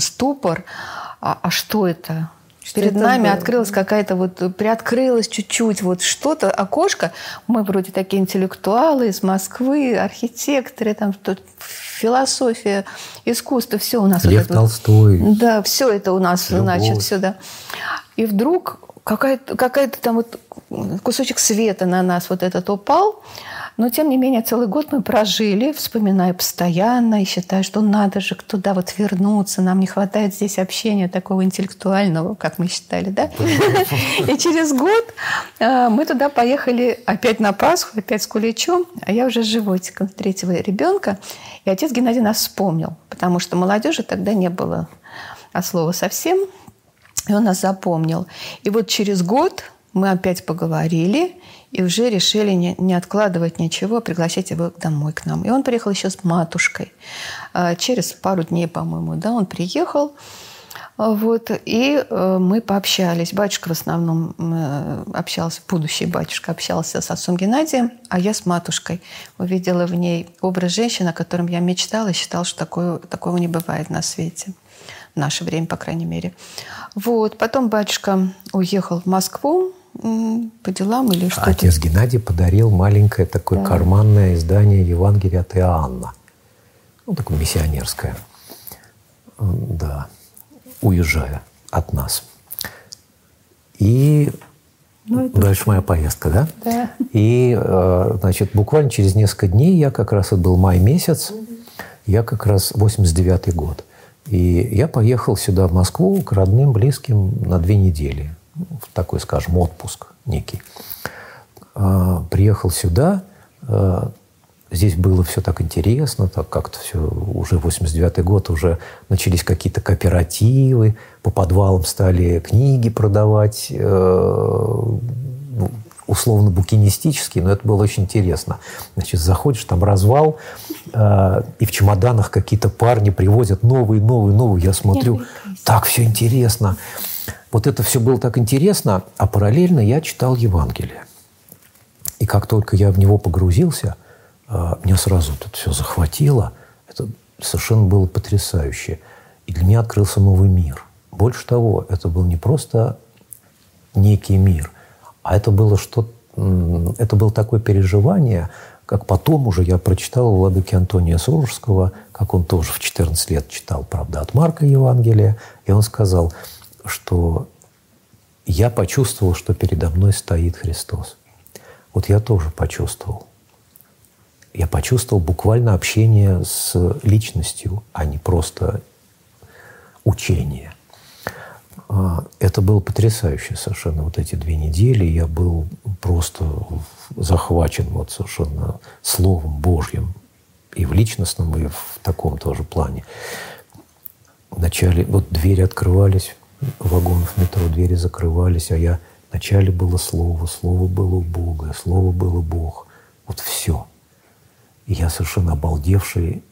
ступор. А, а что это? Что Перед нами было? открылась какая-то вот, приоткрылась чуть-чуть вот что-то, окошко. Мы вроде такие интеллектуалы из Москвы, архитекторы, там тут философия, искусство, все у нас. вот Лев вот. Толстой. Да, все это у нас, Любовь. значит, сюда. И вдруг какая-то какая там вот кусочек света на нас вот этот упал. Но, тем не менее, целый год мы прожили, вспоминая постоянно и считая, что надо же туда вот вернуться. Нам не хватает здесь общения такого интеллектуального, как мы считали, да? И через год э, мы туда поехали опять на Пасху, опять с куличом, а я уже с животиком третьего ребенка. И отец Геннадий нас вспомнил, потому что молодежи тогда не было от слова совсем. И он нас запомнил. И вот через год мы опять поговорили и уже решили не, не откладывать ничего, пригласить его домой к нам. И он приехал еще с матушкой. А, Через пару дней, по-моему, да, он приехал. А, Вот, и э, мы пообщались. Батюшка в основном э, общался, будущий батюшка общался с отцом Геннадием, а я с матушкой. Увидела в ней образ женщины, о котором я мечтала и считала, что такое, такого не бывает на свете. В наше время, по крайней мере. Вот. Потом батюшка уехал в Москву по делам или что-то. Отец Геннадий подарил маленькое такое Да. карманное издание Евангелия от Иоанна. Ну, такое миссионерское. Да. Уезжая от нас. И дальше моя поездка, да? Да. И, э, значит, буквально через несколько дней, я как раз, это был май месяц, я как раз 89-й год. И я поехал сюда, в Москву, к родным, близким на две недели. В такой, скажем, отпуск некий. А, Приехал сюда, а, здесь было все так интересно, так как-то все, уже 89-й год, уже начались какие-то кооперативы, по подвалам стали книги продавать, э, ну, условно букинистические, но это было очень интересно. Значит, заходишь, там развал, э, и в чемоданах какие-то парни привозят новые, новые, новые. Я смотрю, так все интересно. Вот это все было так интересно, а параллельно я читал Евангелие. И как только я в него погрузился, э, меня сразу это все захватило. Это совершенно было потрясающе. И для меня открылся новый мир. Больше того, это был не просто некий мир, а это было что это было такое переживание, как потом уже я прочитал у владыки Антония Сурожского, как он тоже в 14 лет читал, правда, от Марка Евангелия, и он сказал, что я почувствовал, что передо мной стоит Христос. Вот я тоже почувствовал. Я почувствовал буквально общение с личностью, а не просто учение. А, это было потрясающе совершенно вот эти две недели. Я был просто захвачен вот совершенно Словом Божьим и в личностном, и в таком тоже плане. Вначале вот двери открывались, вагонов метро, двери закрывались, а я вначале было Слово, Слово было у Бога, Слово было Бог. Вот все. И я совершенно обалдевший,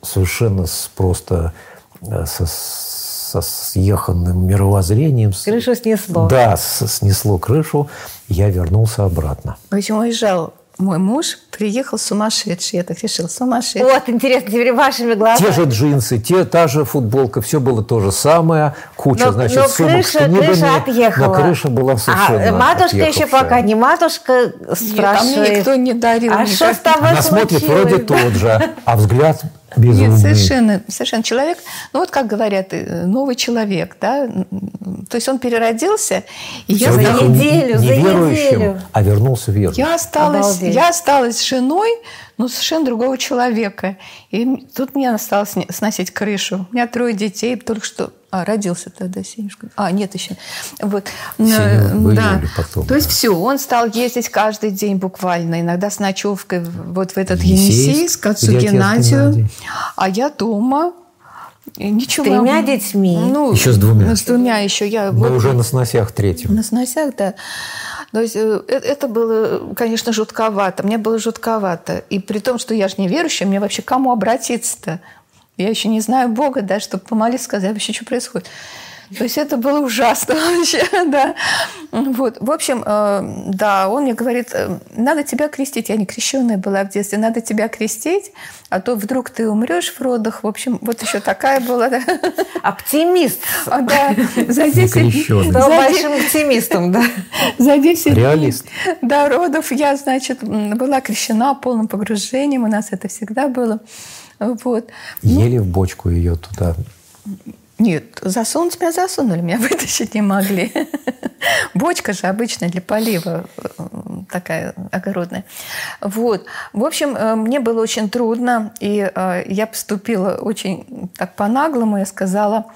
совершенно с, просто э, со, со съеханным мировоззрением. Крышу снесло. Да, снесло крышу. Я вернулся обратно. В общем, уезжал мой муж приехал сумасшедший, я так решила, сумасшедший. Вот, интересно, теперь вашими глазами. Те же джинсы, те, та же футболка, все было то же самое, куча, но, значит, но сумок крыша, с книгами. крыша отъехала. Но крыша была совершенно А матушка еще отъехавшая. пока не матушка спрашивает. Нет, а мне никто не дарил. А что с тобой Она смотрит вроде тот же, а взгляд безумный. Нет, совершенно, совершенно человек, ну вот как говорят, э, новый человек, да, то есть он переродился, и я, за неделю, не за неделю. а вернулся верующим. я осталась, Обалдеть. я осталась женой, ну совершенно другого человека, и тут мне осталось сни- сносить крышу. У меня трое детей, только что а, родился тогда Сенюшка. А, нет еще. Вот. Сеню в да. потом, То есть да. все, он стал ездить каждый день буквально, иногда с ночевкой вот в этот Енисейск, к отцу Геннадию. А я дома. Ничего. С тремя детьми? Ну, Еще с двумя. С двумя еще. Я Мы вот- уже на сносях третьем. на сносях, да. То есть э, э- это было, конечно, жутковато. Мне было жутковато. И при том, что я же не верующая, мне вообще кому обратиться-то? Я еще не знаю Бога, да, чтобы помолиться, сказать вообще, что происходит. То есть это было ужасно вообще, да. Вот. В общем, э, да, он мне говорит, э, надо тебя крестить. Я не крещенная была в детстве, надо тебя крестить, а то вдруг ты умрешь в родах. В общем, вот еще такая была. Оптимист. А, да, за 10 Некрещенный. Стал большим оптимистом, да. за 10 дней Реалист. до родов я, значит, была крещена полным погружением. У нас это всегда было. Вот. Ели в бочку ее туда. Нет, засунуть меня засунули, меня вытащить не могли. Бочка же обычная для полива, э, такая огородная. Вот. В общем, э, мне было очень трудно, и э, я поступила очень так по-наглому. Я сказала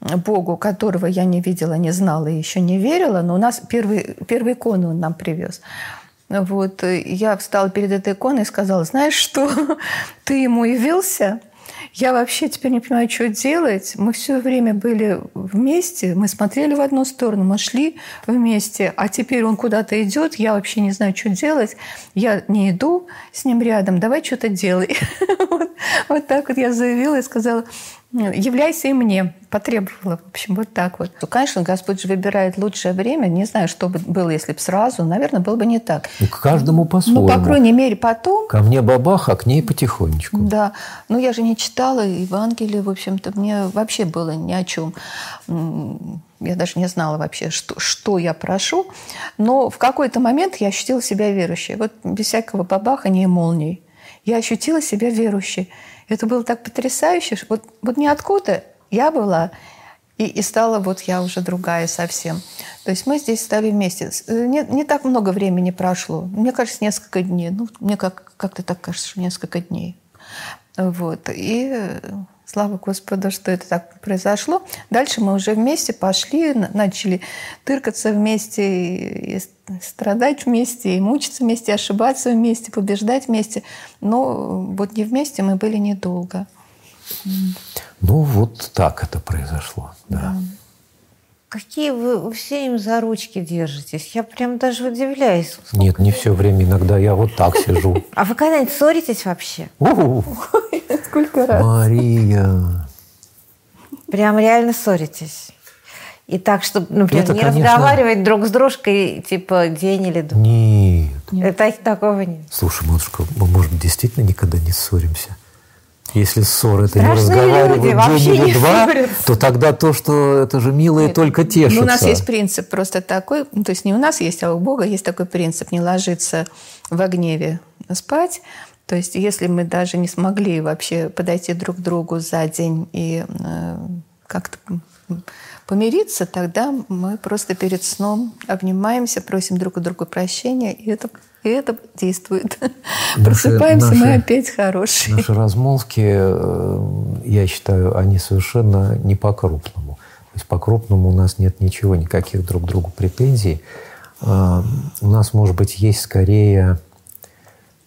Богу, которого я не видела, не знала и еще не верила, но у нас первый, первый икону он нам привез. Вот. Я встала перед этой иконой и сказала, знаешь что, ты ему явился, я вообще теперь не понимаю, что делать. Мы все время были вместе, мы смотрели в одну сторону, мы шли вместе, а теперь он куда-то идет, я вообще не знаю, что делать. Я не иду с ним рядом, давай что-то делай. Вот, так вот я заявила и сказала, являйся и мне. Потребовала, в общем, вот так вот. Ну, Конечно, Господь же выбирает лучшее время. Не знаю, что бы было, если бы сразу. Наверное, было бы не так. Ну, к каждому Ну, по-своему. по крайней мере, потом Ко мне бабах, а к ней потихонечку. да, ну я же не читала Евангелие, в общем-то, мне вообще было ни о чем. Я даже не знала вообще, что, что я прошу. Но в какой-то момент я ощутила себя верующей. Вот без всякого бабахания и молний. Я ощутила себя верующей. Это было так потрясающе. Вот, вот ниоткуда я была, и, и стала вот я уже другая совсем. То есть мы здесь стали вместе. Э, Не, не так много времени прошло. Мне кажется, несколько дней. Ну, мне как, как-то так кажется, что несколько дней. Вот. И э, слава Господу, что это так произошло. Дальше мы уже вместе пошли, на- начали тыркаться вместе, и, страдать вместе, и мучиться вместе, и ошибаться вместе, побеждать вместе. Но вот не вместе мы были недолго. Ну, вот так это произошло. Да. Какие вы все им за ручки держитесь? Я прям даже удивляюсь. Нет, не все время. Иногда я вот так сижу. А вы когда-нибудь ссоритесь вообще? Сколько раз? Мария. Прям реально ссоритесь? И так, чтобы, например, Это, не конечно- разговаривать друг с дружкой, типа, день или два. Нет. Это такого нет. Слушай, матушка, мы, может, действительно никогда не ссоримся? Если ссора это не вообще день или два, ссорятся. то тогда то, что это же милые только тешатся. Ну, у нас есть принцип просто такой, ну, то есть не у нас есть, а у Бога есть такой принцип не ложиться во гневе спать. То есть если мы даже не смогли вообще подойти друг к другу за день и э, как-то помириться, тогда мы просто перед сном обнимаемся, просим друг у друга прощения, и это И это действует. Просыпаемся мы опять хорошие. Наши размолвки, э, я считаю, они совершенно не по-крупному. То есть по-крупному у нас нет ничего, никаких друг к другу претензий. А, у нас, может быть, есть скорее,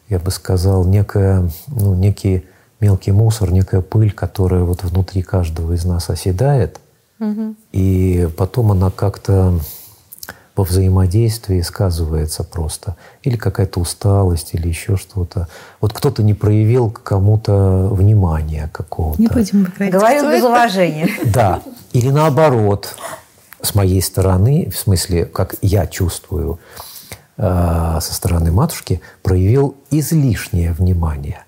я бы сказал, некая, ну, некий мелкий мусор, некая пыль, которая вот внутри каждого из нас оседает, угу. и потом она как-то во взаимодействии сказывается просто. Или какая-то усталость, или еще что-то. Вот кто-то не проявил к кому-то внимания какого-то. Не будем Говорил без уважения. Да. Или наоборот, с моей стороны, в смысле, как я чувствую э, со стороны матушки, проявил излишнее внимание.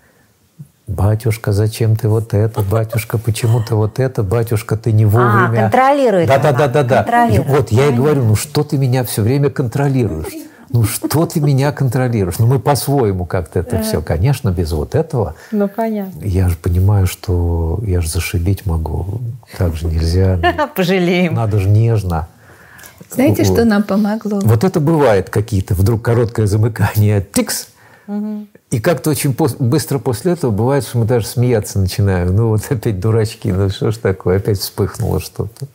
Батюшка, зачем ты вот это? Батюшка, почему ты вот это? Батюшка, ты не а, вовремя. А, контролирует. Да, да, да, да, да. Вот я и говорю, ну что ты меня все время контролируешь? Ну что ты меня контролируешь? Ну мы по-своему как-то это все, конечно, без вот этого. Ну понятно. Я же понимаю, что я же зашибить могу, так же нельзя. Пожалеем. Надо же нежно. Знаете, что нам помогло? Вот это бывает какие-то вдруг короткое замыкание, тикс, и как-то очень быстро после этого бывает, что мы даже смеяться начинаем. Ну вот опять дурачки, ну что ж такое, опять вспыхнуло что-то.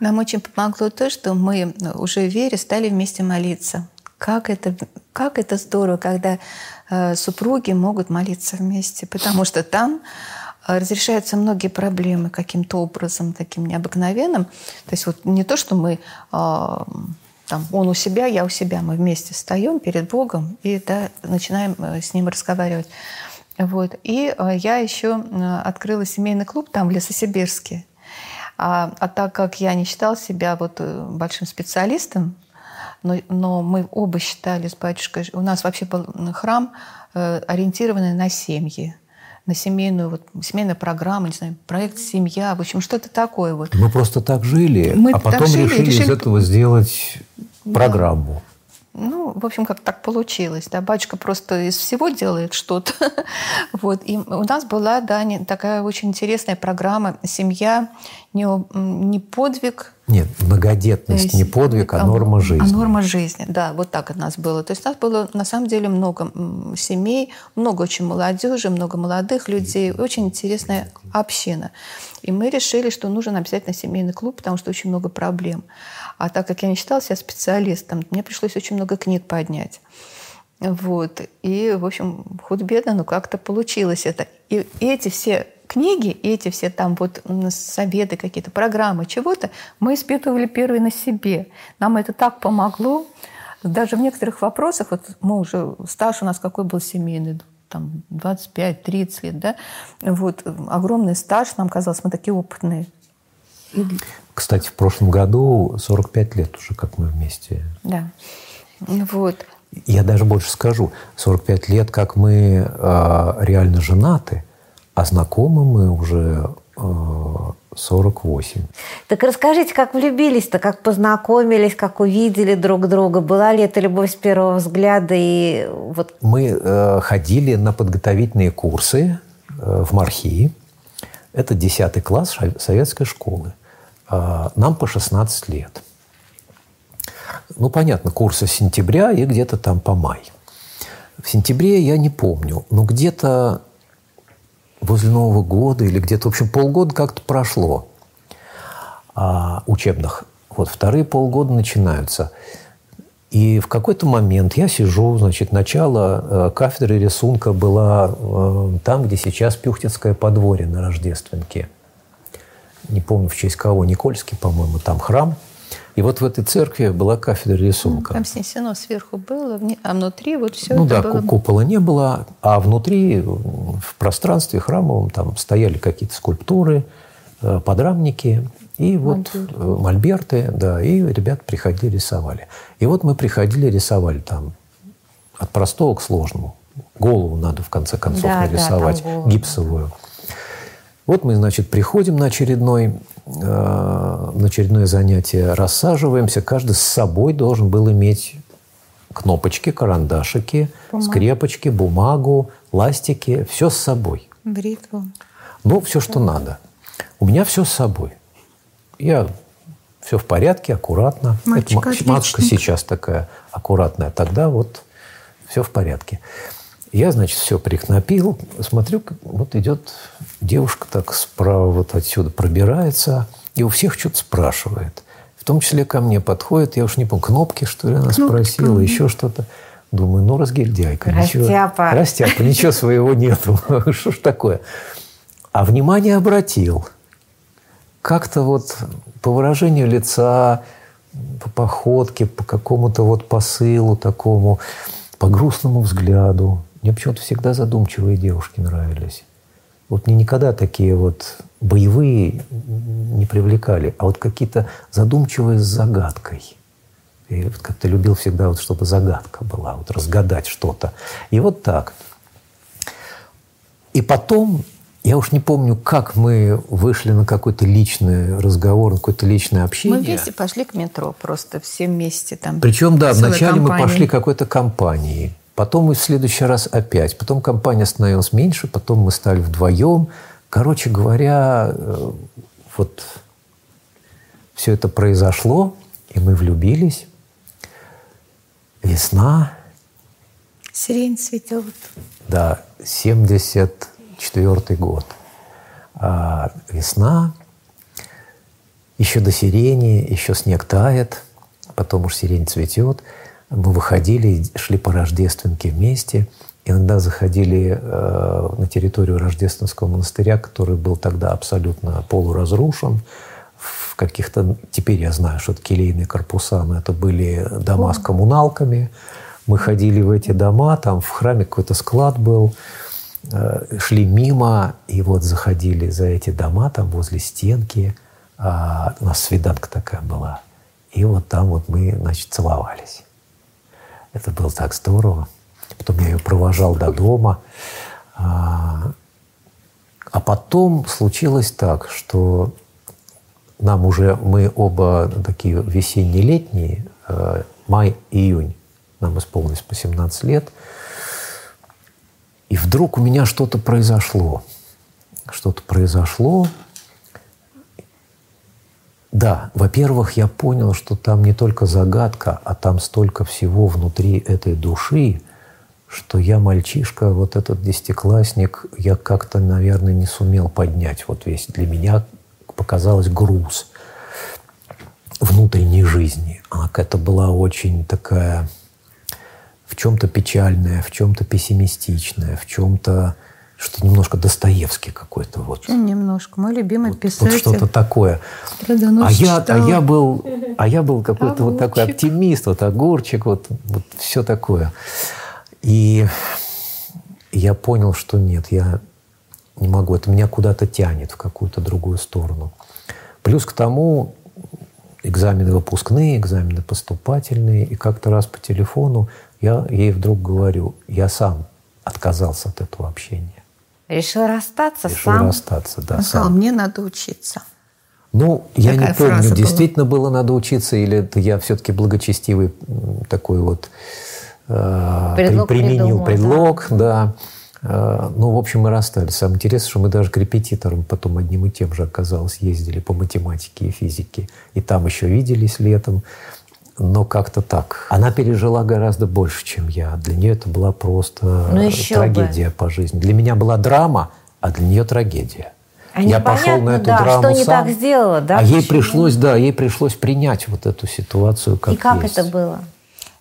Нам очень помогло то, что мы уже в вере стали вместе молиться. Как это, как это здорово, когда э, супруги могут молиться вместе, потому что там э, разрешаются многие проблемы каким-то образом таким необыкновенным. То есть вот не то, что мы э, там, он у себя, я у себя, мы вместе встаем перед Богом и да, начинаем э, с ним разговаривать. Вот. И э, я еще э, открыла семейный клуб там, в Лесосибирске. А, а так как я не считала себя вот большим специалистом, но, но мы оба считали с батюшкой, у нас вообще был храм ориентированный на семьи на семейную, вот, семейную программу, не знаю, проект «Семья», в общем, что-то такое. Вот. Мы просто так жили, Мы а потом жили, решили, решили из этого сделать программу. Ну, в общем, как так получилось. Да? Батюшка просто из всего делает что-то. вот. И у нас была да, такая очень интересная программа «Семья. Не, не подвиг, нет, многодетность есть, не подвиг, а, а норма жизни. А норма жизни, да, вот так у нас было. То есть у нас было на самом деле много семей, много очень молодежи, много молодых людей, очень интересная община. И мы решили, что нужен обязательно семейный клуб, потому что очень много проблем. А так как я не считала себя специалистом, мне пришлось очень много книг поднять. Вот. И, в общем, худо-бедно, но как-то получилось это. И эти все книги, эти все там вот советы какие-то, программы, чего-то, мы испытывали первые на себе. Нам это так помогло. Даже в некоторых вопросах, вот мы уже, стаж у нас какой был семейный, там 25-30 лет, да, вот огромный стаж, нам казалось, мы такие опытные. Кстати, в прошлом году 45 лет уже, как мы вместе. Да. Вот. Я даже больше скажу, 45 лет, как мы э, реально женаты, а знакомы мы уже э, 48. Так расскажите, как влюбились-то, как познакомились, как увидели друг друга? Была ли это любовь с первого взгляда? И вот... Мы э, ходили на подготовительные курсы э, в Мархии. Это 10 класс советской школы. А, нам по 16 лет. Ну, понятно, курсы с сентября и где-то там по май. В сентябре я не помню, но где-то возле Нового года или где-то, в общем, полгода как-то прошло а, учебных. Вот вторые полгода начинаются. И в какой-то момент я сижу, значит, начало э, кафедры рисунка была э, там, где сейчас Пюхтинское подворье на Рождественке – не помню в честь кого, Никольский, по-моему, там храм. И вот в этой церкви была кафедра рисунка. Там снесено сверху было, а внутри вот все ну, да, было... купола не было, а внутри, в пространстве храмовом, там стояли какие-то скульптуры, э, подрамники, и вот Мольберты. Э, мольберты, да, и ребят приходили, рисовали. И вот мы приходили, рисовали там от простого к сложному. Голову надо, в конце концов, да, нарисовать, да, гипсовую. Вот мы, значит, приходим на, очередной, э, на очередное занятие, рассаживаемся. Каждый с собой должен был иметь кнопочки, карандашики, Бумага. скрепочки, бумагу, ластики. Все с собой. Бритву. Ну, все, что надо. У меня все с собой. Я все в порядке, аккуратно. Мальчик, Это, матушка сейчас такая аккуратная. Тогда вот все в порядке. Я, значит, все прикнопил, смотрю, вот идет девушка так справа вот отсюда пробирается, и у всех что-то спрашивает. В том числе ко мне подходит, я уж не помню, кнопки, что ли, она спросила, еще что-то. Думаю, ну, разгильдяйка. Ничего, Растяпа. растяпа, ничего своего нету. Что ж такое? А внимание обратил. Как-то вот по выражению лица, по походке, по какому-то вот посылу такому, по грустному взгляду. Мне почему-то всегда задумчивые девушки нравились. Вот мне никогда такие вот боевые не привлекали, а вот какие-то задумчивые с загадкой. И вот как-то любил всегда, вот, чтобы загадка была, вот разгадать что-то. И вот так. И потом, я уж не помню, как мы вышли на какой-то личный разговор, на какое-то личное общение. Мы вместе пошли к метро, просто все вместе там. Причем, да, вначале мы компанией. пошли к какой-то компании, потом мы в следующий раз опять, потом компания становилась меньше, потом мы стали вдвоем. Короче говоря, э, вот все это произошло, и мы влюбились. Весна, Сирень цветет. да, 74 год. А весна, еще до сирени, еще снег тает, потом уж сирень цветет. Мы выходили, шли по Рождественке вместе. Иногда заходили э, на территорию Рождественского монастыря, который был тогда абсолютно полуразрушен. В каких-то, теперь я знаю, что это келейные корпуса, но это были дома с коммуналками. Мы ходили в эти дома, там в храме какой-то склад был, э, шли мимо, и вот заходили за эти дома, там возле стенки. А, у нас свиданка такая была. И вот там вот мы, значит, целовались. Это было так здорово. Потом я ее провожал до дома. А, а потом случилось так, что нам уже, мы оба такие весенне-летние, э, май-июнь, нам исполнилось по 17 лет. И вдруг у меня что-то произошло. Что-то произошло. Да, во-первых, я понял, что там не только загадка, а там столько всего внутри этой души, что я мальчишка, вот этот десятиклассник, я как-то, наверное, не сумел поднять вот весь. Для меня показалось груз внутренней жизни. Она какая-то была очень такая в чем-то печальная, в чем-то пессимистичная, в чем-то что немножко Достоевский какой-то вот. Немножко. Мой любимый Вот, писатель. вот что-то такое. А я, а я был, а я был какой-то вот такой оптимист, вот огурчик, вот, вот все такое. И я понял, что нет, я не могу, это меня куда-то тянет в какую-то другую сторону. Плюс к тому экзамены выпускные, экзамены поступательные, и как-то раз по телефону я ей вдруг говорю, я сам отказался от этого общения. Решил расстаться Решил сам. расстаться, да, Он сказал, сам. мне надо учиться. Ну, я Такая не помню, была. действительно было надо учиться, или это я все-таки благочестивый такой вот э, Предлог применил придумал, предлог, да. Э, ну, в общем, мы расстались. Самое интересное, что мы даже к репетиторам потом одним и тем же оказалось ездили по математике и физике. И там еще виделись летом. Но как-то так. Она пережила гораздо больше, чем я. Для нее это была просто Ну, еще трагедия по жизни. Для меня была драма, а для нее трагедия. А я пошел на эту да, драму что не сам. так сделала, да? А ей почему? пришлось, да, ей пришлось принять вот эту ситуацию как И как есть. это было?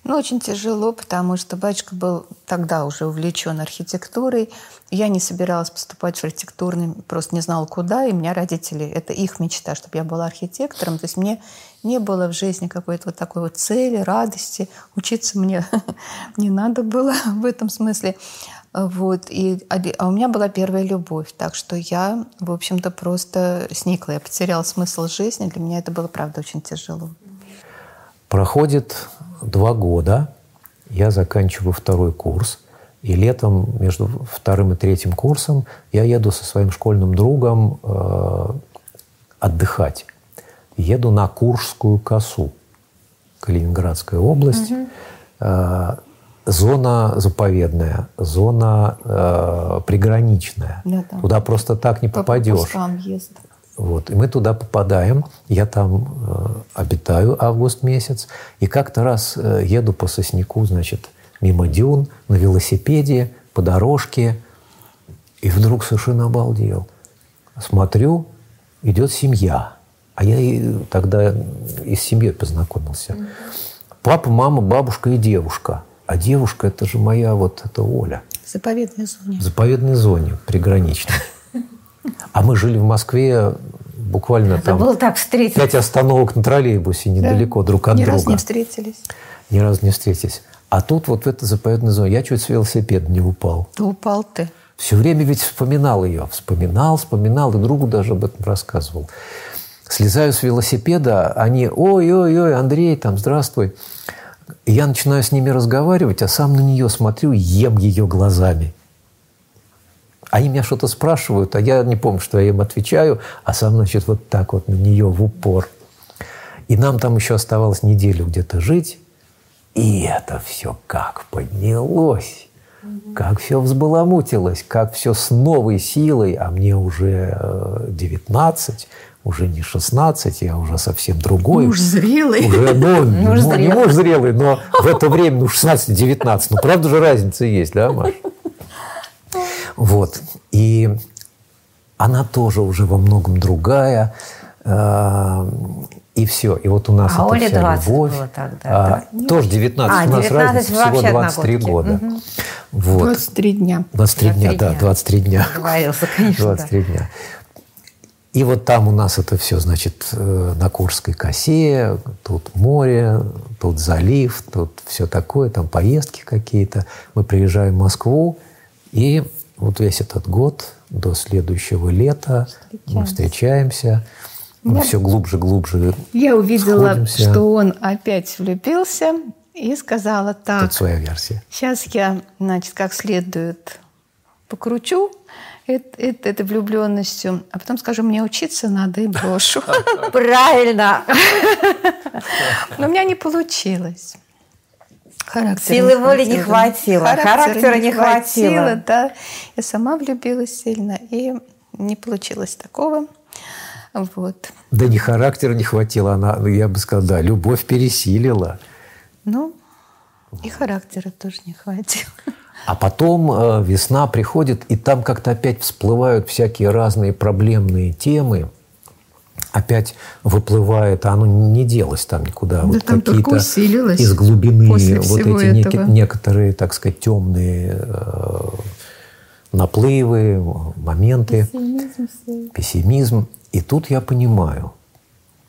Ну, очень тяжело, потому что батюшка был тогда уже увлечен архитектурой. Я не собиралась поступать в архитектурный, просто не знала куда, и у меня родители, это их мечта, чтобы я была архитектором. То есть мне не было в жизни какой-то вот такой вот цели, радости. Учиться мне не надо было в этом смысле. Вот. И, а у меня была первая любовь, так что я, в общем-то, просто сникла. Я потеряла смысл жизни. Для меня это было, правда, очень тяжело. Проходит два года, я заканчиваю второй курс, и летом между вторым и третьим курсом я еду со своим школьным другом э, отдыхать. Еду на Куршскую косу, Калининградская область. Э, зона заповедная, зона э, приграничная. Да, да. Туда просто так не По попадешь. Вот. И мы туда попадаем. Я там э, обитаю август месяц. И как-то раз э, еду по сосняку, значит, мимо дюн, на велосипеде, по дорожке. И вдруг совершенно обалдел. Смотрю, идет семья. А я и тогда и с семьей познакомился. Папа, мама, бабушка и девушка. А девушка – это же моя вот эта Оля. В заповедной зоне. В заповедной зоне, приграничной. А мы жили в Москве буквально Это там было так встретиться. пять остановок на троллейбусе недалеко друг от Ни друга. разу не встретились. Ни разу не встретились. А тут вот в этой заповедной зоне я чуть с велосипеда не упал. Да упал ты. Все время ведь вспоминал ее. Вспоминал, вспоминал, и другу даже об этом рассказывал. Слезаю с велосипеда, они, ой-ой-ой, Андрей, там, здравствуй. Я начинаю с ними разговаривать, а сам на нее смотрю ем ее глазами. Они меня что-то спрашивают, а я не помню, что я им отвечаю, а сам, значит, вот так вот на нее в упор. И нам там еще оставалось неделю где-то жить. И это все как поднялось, как все взбаламутилось, как все с новой силой, а мне уже э, 19, уже не 16, я уже совсем другой. Муж зрелый. Уже, ну, Муж ну, не зрелый. муж зрелый, но в это время, ну, 16-19, ну, правда же разница есть, да, Маш? Вот. И она тоже уже во многом другая. э, И все. И вот у нас А эта Оле вся 20 любовь. было тогда, А, да? тоже 19. А, у нас 19 разница всего 23 одногодки. года. Вот. 23 дня. 23 дня, 23 да, дня. 23 дня. Договорился, конечно, да. 23 дня. И вот там у нас это все, значит, э, на Курской косе, тут море, тут залив, тут все такое, там поездки какие-то. Мы приезжаем в Москву, и вот весь этот год до следующего лета мы встречаемся, мы все глубже, глубже. Я увидела, Сходимся. что он опять влюбился и сказала так. Тут своя версия. Сейчас я, значит, как следует покручу эт- эт- этой влюбленностью, а потом скажу, мне учиться надо и брошу. Правильно. Но у меня не получилось. Характера Силы воли не хватило, характера не хватило. да. Я сама влюбилась сильно, и не получилось такого. Вот. Да ни характера не хватило, она, ну, я бы сказал, да, любовь пересилила. Ну, и характера тоже не хватило. А потом э, весна приходит, и там как-то опять всплывают всякие разные проблемные темы. Опять выплывает, а оно не делось там никуда. Да вот там только какие-то усилилось из глубины после вот всего эти этого. некоторые, так сказать, темные э, наплывы, моменты, пессимизм. И тут я понимаю,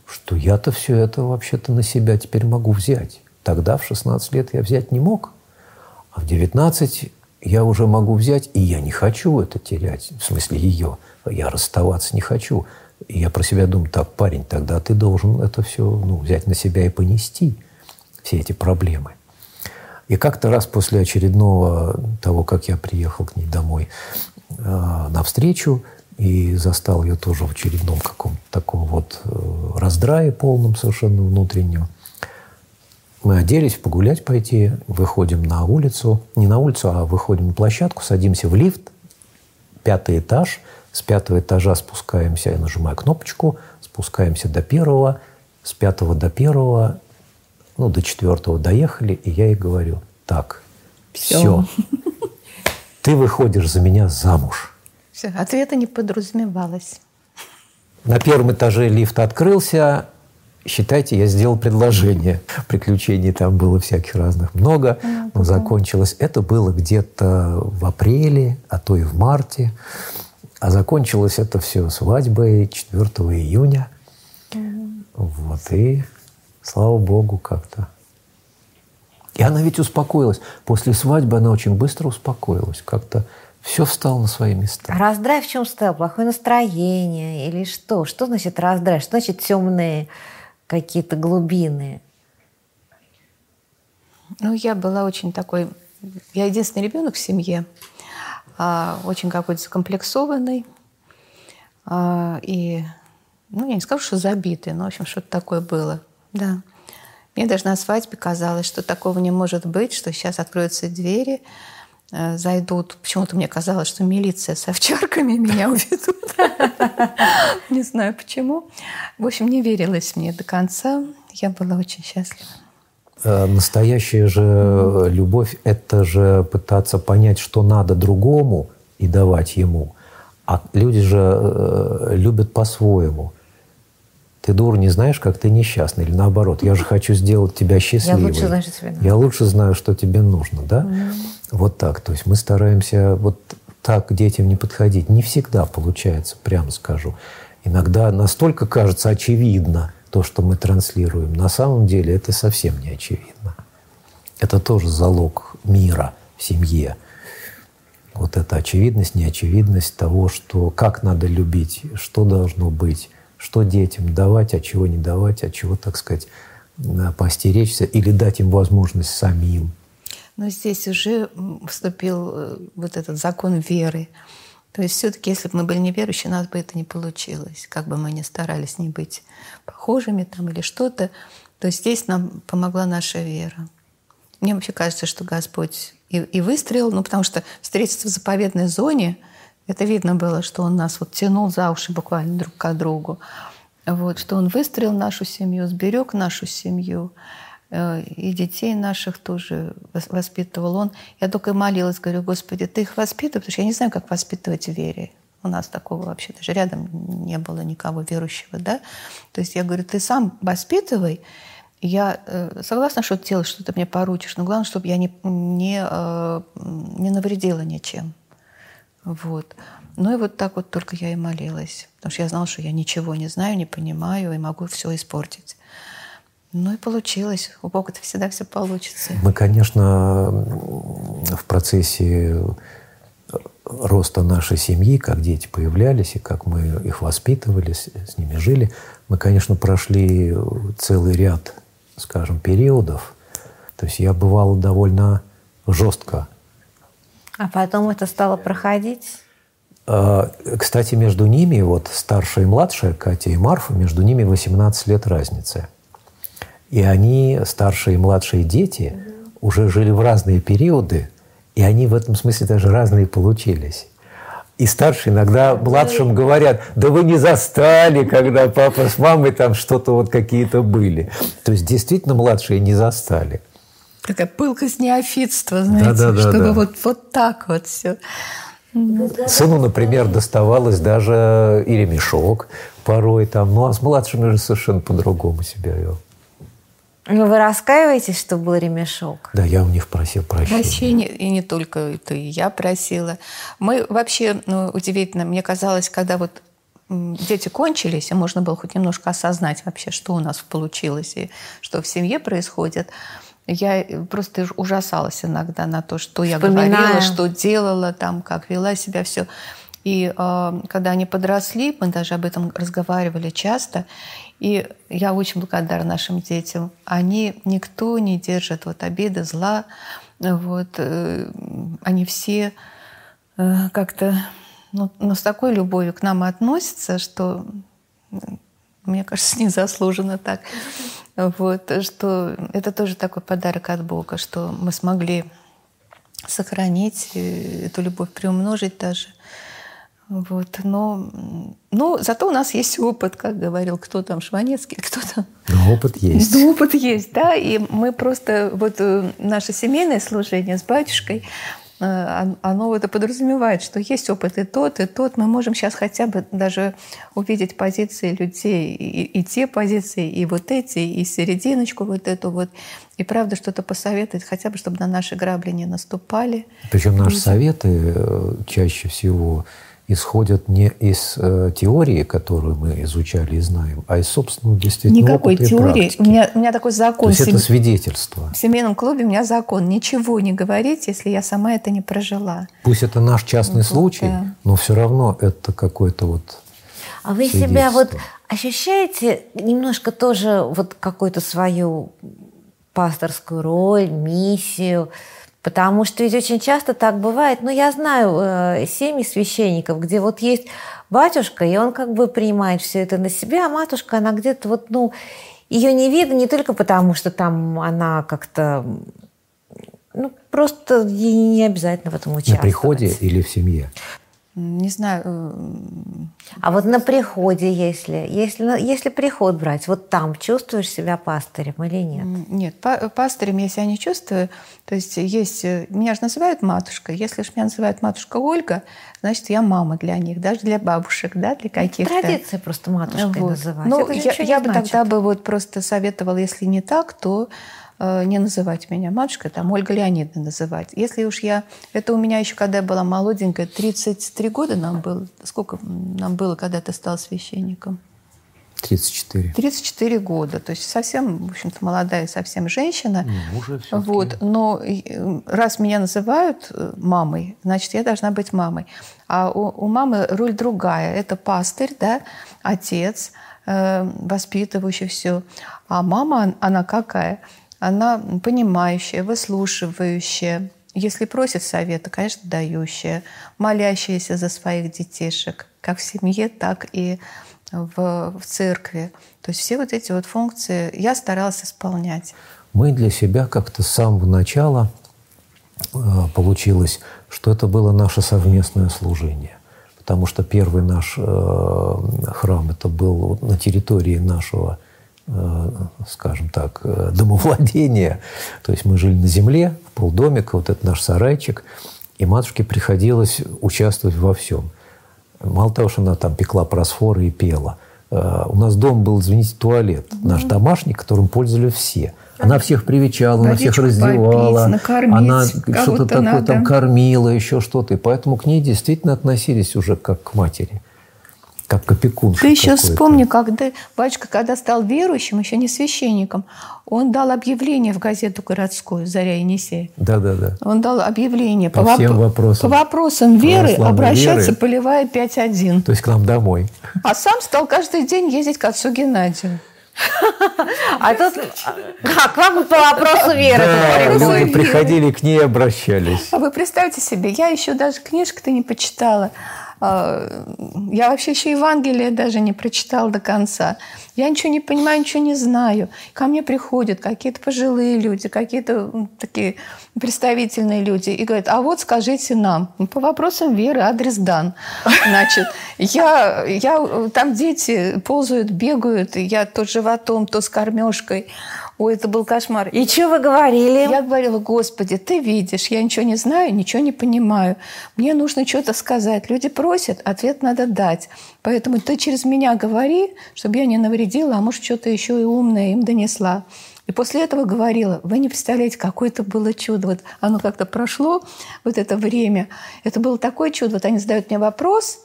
что я-то все это вообще-то на себя теперь могу взять. Тогда в 16 лет я взять не мог. А в 19 я уже могу взять, и я не хочу это терять. В смысле ее. Я расставаться не хочу. И я про себя думаю, так, парень, тогда ты должен это все ну, взять на себя и понести, все эти проблемы. И как-то раз после очередного того, как я приехал к ней домой э, навстречу, и застал ее тоже в очередном каком-то таком вот э, раздрае полном совершенно внутреннем, мы оделись погулять пойти, выходим на улицу, не на улицу, а выходим на площадку, садимся в лифт, пятый этаж, с пятого этажа спускаемся, я нажимаю кнопочку, спускаемся до первого, с пятого до первого, ну, до четвертого доехали, и я ей говорю, так, все, ты выходишь за меня замуж. Все, ответа не подразумевалось. На первом этаже лифт открылся. Считайте, я сделал предложение. Приключений там было всяких разных много. Но закончилось. Это было где-то в апреле, а то и в марте. А закончилось это все свадьбой 4 июня. Вот. И слава богу как-то. И она ведь успокоилась. После свадьбы она очень быстро успокоилась. Как-то все встало на свои места. Раздрай в чем стоял? Плохое настроение или что? Что значит раздрай? Что значит темные какие-то глубины? Ну, я была очень такой... Я единственный ребенок в семье, а, очень какой-то закомплексованный. а, и, ну, я не скажу, что забитый, но, в общем, что-то такое было. Да. Мне даже на свадьбе казалось, что такого не может быть, что сейчас откроются двери, зайдут. Почему-то мне казалось, что милиция с овчарками меня уведут. Не знаю почему. В общем, не верилось мне до конца. Я была очень счастлива. Э, настоящая же любовь – это же пытаться понять, что надо другому и давать ему. А люди же э, любят по-своему. Ты, дур, не знаешь, как ты несчастный. Или наоборот, я же хочу сделать тебя счастливой. Я лучше знаю, что тебе нужно. Я лучше знаю, что тебе нужно, да? Mm. Вот так. То есть мы стараемся вот так к детям не подходить. Не всегда получается, прямо скажу. Иногда настолько кажется очевидно то, что мы транслируем. На самом деле это совсем не очевидно. Это тоже залог мира в семье. Вот эта очевидность, неочевидность того, что как надо любить, что должно быть, что детям давать, а чего не давать, а чего, так сказать, постеречься или дать им возможность самим. Но здесь уже вступил э, вот этот закон веры. То есть все-таки, если бы мы были неверующие, у нас бы это не получилось. Как бы мы ни старались не быть похожими там или что-то, то здесь нам помогла наша вера. Мне вообще кажется, что Господь и, и выстрелил, ну, потому что встретиться в заповедной зоне, это видно было, что Он нас вот тянул за уши буквально друг к другу. Вот, что Он выстроил нашу семью, сберег нашу семью. Э, и детей наших тоже воспитывал он. Я только молилась, говорю, Господи, ты их воспитывай, потому что я не знаю, как воспитывать в вере. У нас такого вообще даже рядом не было никого верующего, да. То есть я говорю, ты сам воспитывай, я э, согласна, что делать, что ты мне поручишь, но главное, чтобы я не, не, э, не навредила ничем. Вот. Ну и вот так вот только я и молилась. Потому что я знала, что я ничего не знаю, не понимаю и могу все испортить. Ну и получилось. У Бога это всегда все получится. Мы, конечно, в процессе роста нашей семьи, как дети появлялись и как мы их воспитывали, с ними жили, мы, конечно, прошли целый ряд, скажем, периодов. То есть я бывал довольно жестко. А потом это стало проходить? А, кстати, между ними, вот старшая и младшая, Катя и Марфа, между ними 18 лет разницы. И они, старшие и младшие дети, уже жили в разные периоды, и они в этом смысле даже разные получились. И старшие иногда младшим говорят, да вы не застали, когда папа с мамой там что-то вот какие-то были. То есть действительно младшие не застали. Такая пылкость неофитства, знаете, да, да, да, чтобы да. Вот, вот так вот все. Сыну, например, доставалось даже и ремешок порой там. Ну, а с младшими уже совершенно по-другому себя вел. Но вы раскаиваетесь, что был ремешок? Да, я у них просил прощения. Прощения, и не только это, и я просила. Мы вообще, ну, удивительно, мне казалось, когда вот дети кончились, и можно было хоть немножко осознать вообще, что у нас получилось и что в семье происходит, я просто ужасалась иногда на то, что я говорила, что делала, там, как вела себя, все. И э, когда они подросли, мы даже об этом разговаривали часто, и я очень благодарна нашим детям. Они никто не держит вот обиды, зла. Вот, э, они все э, как-то ну, ну, с такой любовью к нам относятся, что мне кажется, незаслуженно так. Вот, что это тоже такой подарок от Бога, что мы смогли сохранить э, эту любовь, приумножить даже. Вот, но, ну, зато у нас есть опыт, как говорил кто там, Шванецкий, кто там. Но опыт есть. Да, опыт есть, да, и мы просто, вот э, наше семейное служение с батюшкой, оно это подразумевает, что есть опыт и тот, и тот. Мы можем сейчас хотя бы даже увидеть позиции людей, и, и те позиции, и вот эти, и серединочку вот эту вот. И правда что-то посоветовать, хотя бы, чтобы на наши грабли не наступали. Причем наши советы э, чаще всего исходят не из э, теории, которую мы изучали и знаем, а из собственного действительно Никакой опыта теории. практики. У меня, у меня такой закон. То есть это свидетельство. В семейном клубе у меня закон. Ничего не говорить, если я сама это не прожила. Пусть это наш частный вот, случай, да. но все равно это какой-то вот А вы себя вот ощущаете немножко тоже вот какую-то свою пасторскую роль, миссию – Потому что ведь очень часто так бывает. Ну, я знаю э, семьи священников, где вот есть батюшка, и он как бы принимает все это на себя, а матушка, она где-то вот, ну, ее не видно не только потому, что там она как-то, ну, просто ей не обязательно в этом участвовать. На приходе или в семье? Не знаю. А вот на приходе, если, если, если приход брать, вот там чувствуешь себя пастырем или нет? Нет, пастырем я себя не чувствую. То есть есть... Э, меня же называют матушкой. Если же меня называют матушка Ольга, значит, я мама для них, даже для бабушек, да, для каких-то. Традиция просто матушкой вот. называть. Ну, я, я бы тогда бы вот просто советовала, если не так, то не называть меня матушкой, там Ольга Леонидовна называть. Если уж я... Это у меня еще, когда я была молоденькая, 33 года нам было. Сколько нам было, когда ты стал священником? 34. 34 года. То есть совсем, в общем-то, молодая совсем женщина. Ну, уже вот. Но э, раз меня называют э, мамой, значит, я должна быть мамой. А у, у мамы роль другая. Это пастырь, да, отец, э, воспитывающий все. А мама, она какая? Она понимающая, выслушивающая, если просит совета, конечно, дающая, молящаяся за своих детишек, как в семье, так и в, в церкви. То есть все вот эти вот функции я старалась исполнять. Мы для себя как-то с самого начала э, получилось, что это было наше совместное служение. Потому что первый наш э, храм это был на территории нашего скажем так, э, домовладения. То есть мы жили на земле, в полдомика, вот это наш сарайчик, и матушке приходилось участвовать во всем. Мало того, что она там пекла просфоры и пела. Э, у нас дом был, извините, туалет. Наш домашний, которым пользовались все. Она всех привечала, она всех раздевала, накормить, она что-то такое надо. там кормила, еще что-то. И поэтому к ней действительно относились уже как к матери как опекунша. Ты еще вспомни, когда батюшка, когда стал верующим, еще не священником, он дал объявление в газету городскую «Заря Енисея». Да-да-да. Он дал объявление по, по всем воп... вопросам. По вопросам веры обращаться веры, полевая 5.1. То есть к нам домой. А сам стал каждый день ездить к отцу Геннадию. А тут как вам по вопросу веры? Да, люди приходили к ней, обращались. А вы представьте себе, я еще даже книжку-то не почитала. А, я вообще еще Евангелие даже не прочитала до конца. Я ничего не понимаю, ничего не знаю. Ко мне приходят какие-то пожилые люди, какие-то такие представительные люди и говорят, а вот скажите нам. «Ну, по вопросам веры адрес дан. Значит, я, я, там дети ползают, бегают, я то животом, то с кормежкой. Ой, это был кошмар. И что вы говорили? Я говорила, Господи, ты видишь, я ничего не знаю, ничего не понимаю. Мне нужно что-то сказать. Люди просят, ответ надо дать. Поэтому ты через меня говори, чтобы я не навредила, а может, что-то еще и умное им донесла. И после этого говорила, вы не представляете, какое это было чудо. Вот оно как-то прошло, вот это время. Это было такое чудо. Вот они задают мне вопрос,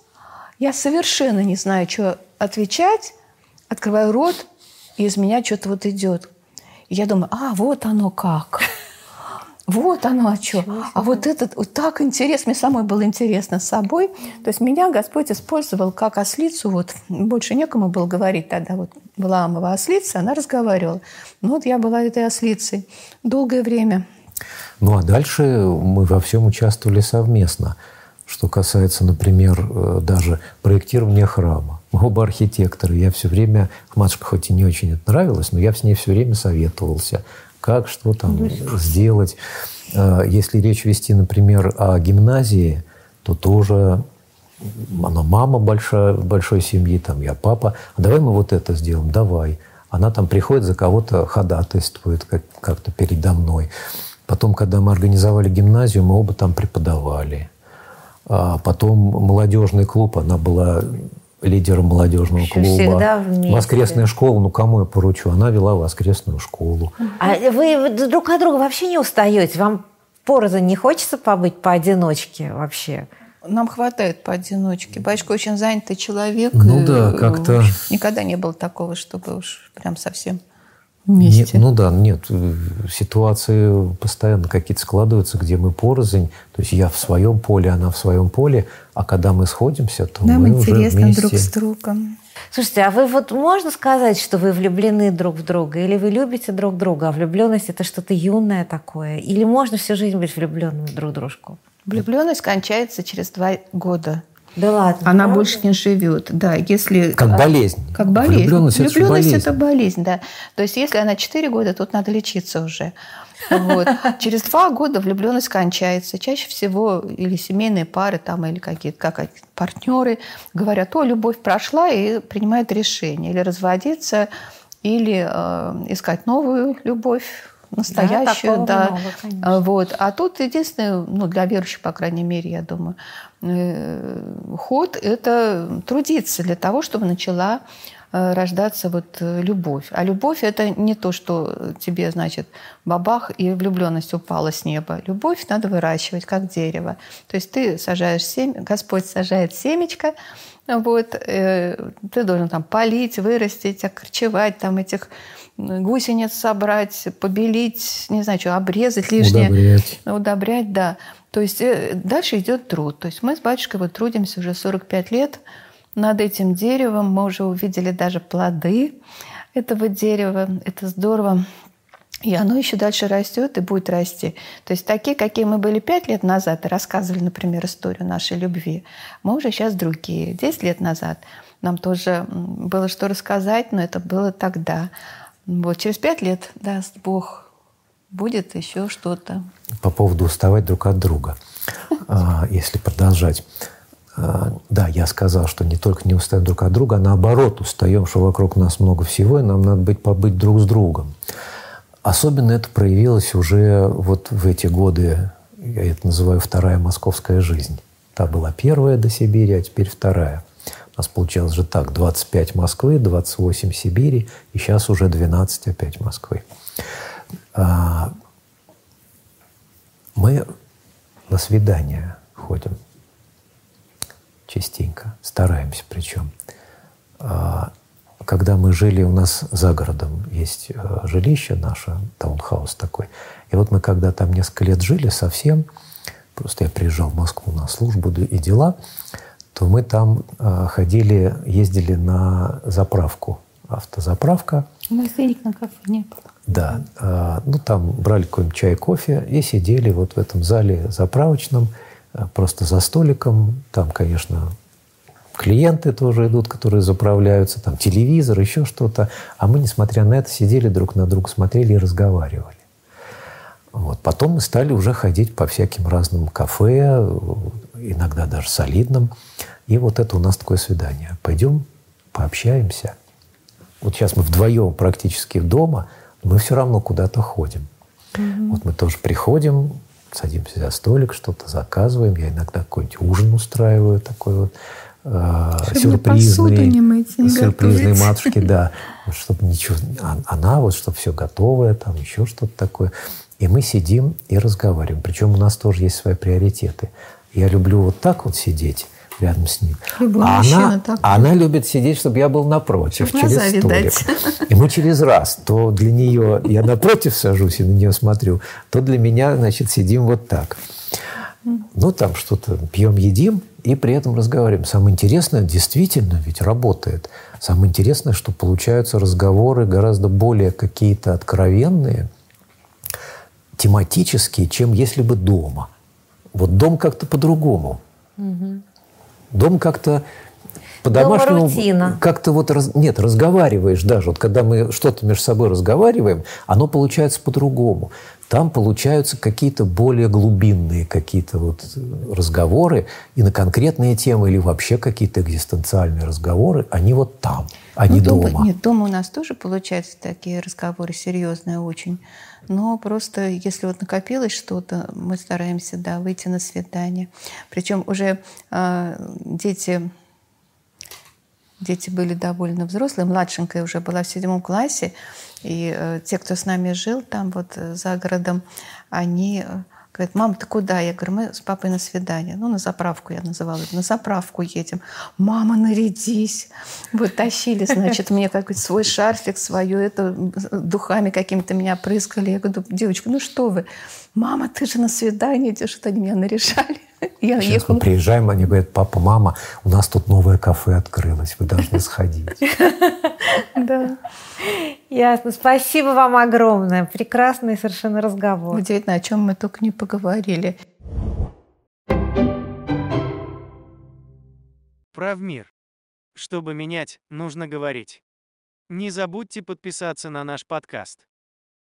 я совершенно не знаю, что отвечать, открываю рот, и из меня что-то вот идет. И я думаю, а, вот оно как. Вот оно о чем. А вот этот, вот так интересно, мне самой было интересно с собой. То есть меня Господь использовал как ослицу, вот больше некому было говорить тогда, вот была Амова ослица, она разговаривала. Ну вот я была этой ослицей долгое время. Ну а дальше мы во всем участвовали совместно. Что касается, например, э, даже проектирования храма. Оба архитекторы. Я все время, матушка хоть и не очень это нравилось, но я с ней все время советовался, как, что там ну, сделать. Э, если речь вести, например, о гимназии, то тоже она мама большая, большой семьи, там я папа. А давай мы вот это сделаем, давай. Она там приходит за кого-то ходатайствует как- как-то передо мной. Потом, когда мы организовали гимназию, мы оба там преподавали. А потом молодежный клуб, она была лидером молодежного Еще клуба. Всегда вместе. Воскресная школа, ну кому я поручу? Она вела воскресную школу. А вы друг от друга вообще не устаете? Вам порознь не хочется побыть поодиночке вообще? Нам хватает поодиночке. Батюшка очень занятый человек. Ну да, как-то... Никогда не было такого, чтобы уж прям совсем вместе. Нет, ну да, нет, э, ситуации постоянно какие-то складываются, где мы порознь, то есть я в своем поле, она в своем поле, а когда мы сходимся, то Нам мы интересно уже вместе. друг с другом. Слушайте, а вы вот можно сказать, что вы влюблены друг в друга, или вы любите друг друга, а влюбленность это что-то юное такое, или можно всю жизнь быть влюбленным друг в дружку? Влюбленность кончается через два года. Да ладно. Она правда? больше не живет. Да, если... Как болезнь. Как болезнь. Влюбленность, это Влюбленность болезнь. это болезнь, да. То есть если она 4 года, тут надо лечиться уже. Вот. Через два года влюбленность кончается. Чаще всего или семейные пары там, или какие-то как партнеры говорят, о, любовь прошла и принимают решение. Или разводиться, или э, искать новую любовь, настоящую, такого да. много, конечно. А, Вот. А тут единственное, ну, для верующих, по крайней мере, я думаю, э, ход – это трудиться для того, чтобы начала э, рождаться вот э, любовь. А любовь – это не то, что тебе, значит, бабах, и влюбленность упала с неба. Любовь надо выращивать, как дерево. То есть ты сажаешь семя, Господь сажает семечко, вот, ты должен там полить, вырастить, окорчевать, там этих гусениц собрать, побелить, не знаю, что, обрезать лишнее. Удобрять. Удобрять, да. То есть э, дальше идет труд. То есть мы с батюшкой вот трудимся уже 45 лет над этим деревом. Мы уже увидели даже плоды этого дерева. Это здорово. И оно еще дальше растет и будет расти. То есть такие, какие мы были пять лет назад, и рассказывали, например, историю нашей любви, мы уже сейчас другие. Десять лет назад нам тоже было что рассказать, но это было тогда. Вот через пять лет, даст Бог, будет еще что-то. По поводу уставать друг от друга. А, Если продолжать. А, Да, я сказал, что не только не устаем друг от друга, а наоборот устаем, что вокруг нас много всего, и нам надо быть побыть друг с другом. Особенно это проявилось уже вот в эти годы, я это называю вторая московская жизнь. Та была первая до Сибири, а теперь вторая. У нас получалось же так, 25 Москвы, 28 Сибири, и сейчас уже 12 опять Москвы. А, Мы на свидания ходим частенько, стараемся причем. А, Когда мы жили, у нас за городом есть э, жилище наше, таунхаус такой. И вот мы когда там несколько лет жили совсем, просто я приезжал в Москву на службу и дела, то мы там э, ходили, ездили на заправку, автозаправка, У нас денег на кафе не было. да, а, ну там брали какой-нибудь чай, кофе и сидели вот в этом зале заправочном, а, просто за столиком. Там, конечно, клиенты тоже идут, которые заправляются, там телевизор, еще что-то. А мы, несмотря на это, сидели друг на друга, смотрели и разговаривали. Вот. Потом мы стали уже ходить по всяким разным кафе, иногда даже солидным. И вот это у нас такое свидание. Пойдем пообщаемся. Вот сейчас мы вдвоем практически дома, но мы все равно куда-то ходим. Вот мы тоже приходим, садимся за столик, что-то заказываем. Я иногда какой-нибудь ужин устраиваю такой вот э, посуду не сюрпризный. мыть, не Сюрпризной готовить. матушке, да. Вот чтобы ничего... а- Она вот, чтобы все готовое, там еще что-то такое. И мы сидим и разговариваем. Причем у нас тоже есть свои приоритеты. Я люблю вот так вот сидеть рядом с ним. Любой а она, такой. она любит сидеть, чтобы я был напротив, Чтоб через глаза столик. видать. И мы через раз, то для нее я напротив сажусь и на нее смотрю, то для меня, значит, сидим вот так. Ну, там что-то пьем, едим, и при этом разговариваем. Самое интересное, действительно, ведь работает. Самое интересное, что получаются разговоры гораздо более какие-то откровенные, тематические, чем если бы дома. Вот дом как-то по-другому. Дом как-то по-домашнему... Как-то вот... раз- нет, разговариваешь даже. Вот когда мы что-то между собой разговариваем, оно получается по-другому. Там получаются какие-то более глубинные какие-то вот разговоры и на конкретные темы или вообще какие-то экзистенциальные разговоры, они вот там, а не Ну, дома. Нет, дома у нас тоже получаются такие разговоры серьезные очень. Но просто если вот накопилось что-то, мы стараемся, да, выйти на свидание. Причем уже э, дети, дети были довольно взрослые. Младшенькая уже была в седьмом классе. И э, те, кто с нами жил там вот э, за городом, они говорят, мам, ты куда? Я говорю, мы с папой на свидание. Ну, на заправку я называла. На заправку едем. Мама, нарядись. Вот тащили, значит, мне какой-то свой шарфик, свое это, э, духами какими-то меня прыскали. Я говорю, девочка, ну что вы? Мама, ты же на свидание идешь. Что они меня наряжали. Я Сейчас ехала. мы приезжаем, они говорят, папа, мама, у нас тут новое кафе открылось, вы должны сходить. Да. Ясно. Спасибо вам огромное. Прекрасный совершенно разговор. Удивительно, о чем мы только не поговорили. Прав мир. Чтобы менять, нужно говорить. Не забудьте подписаться на наш подкаст.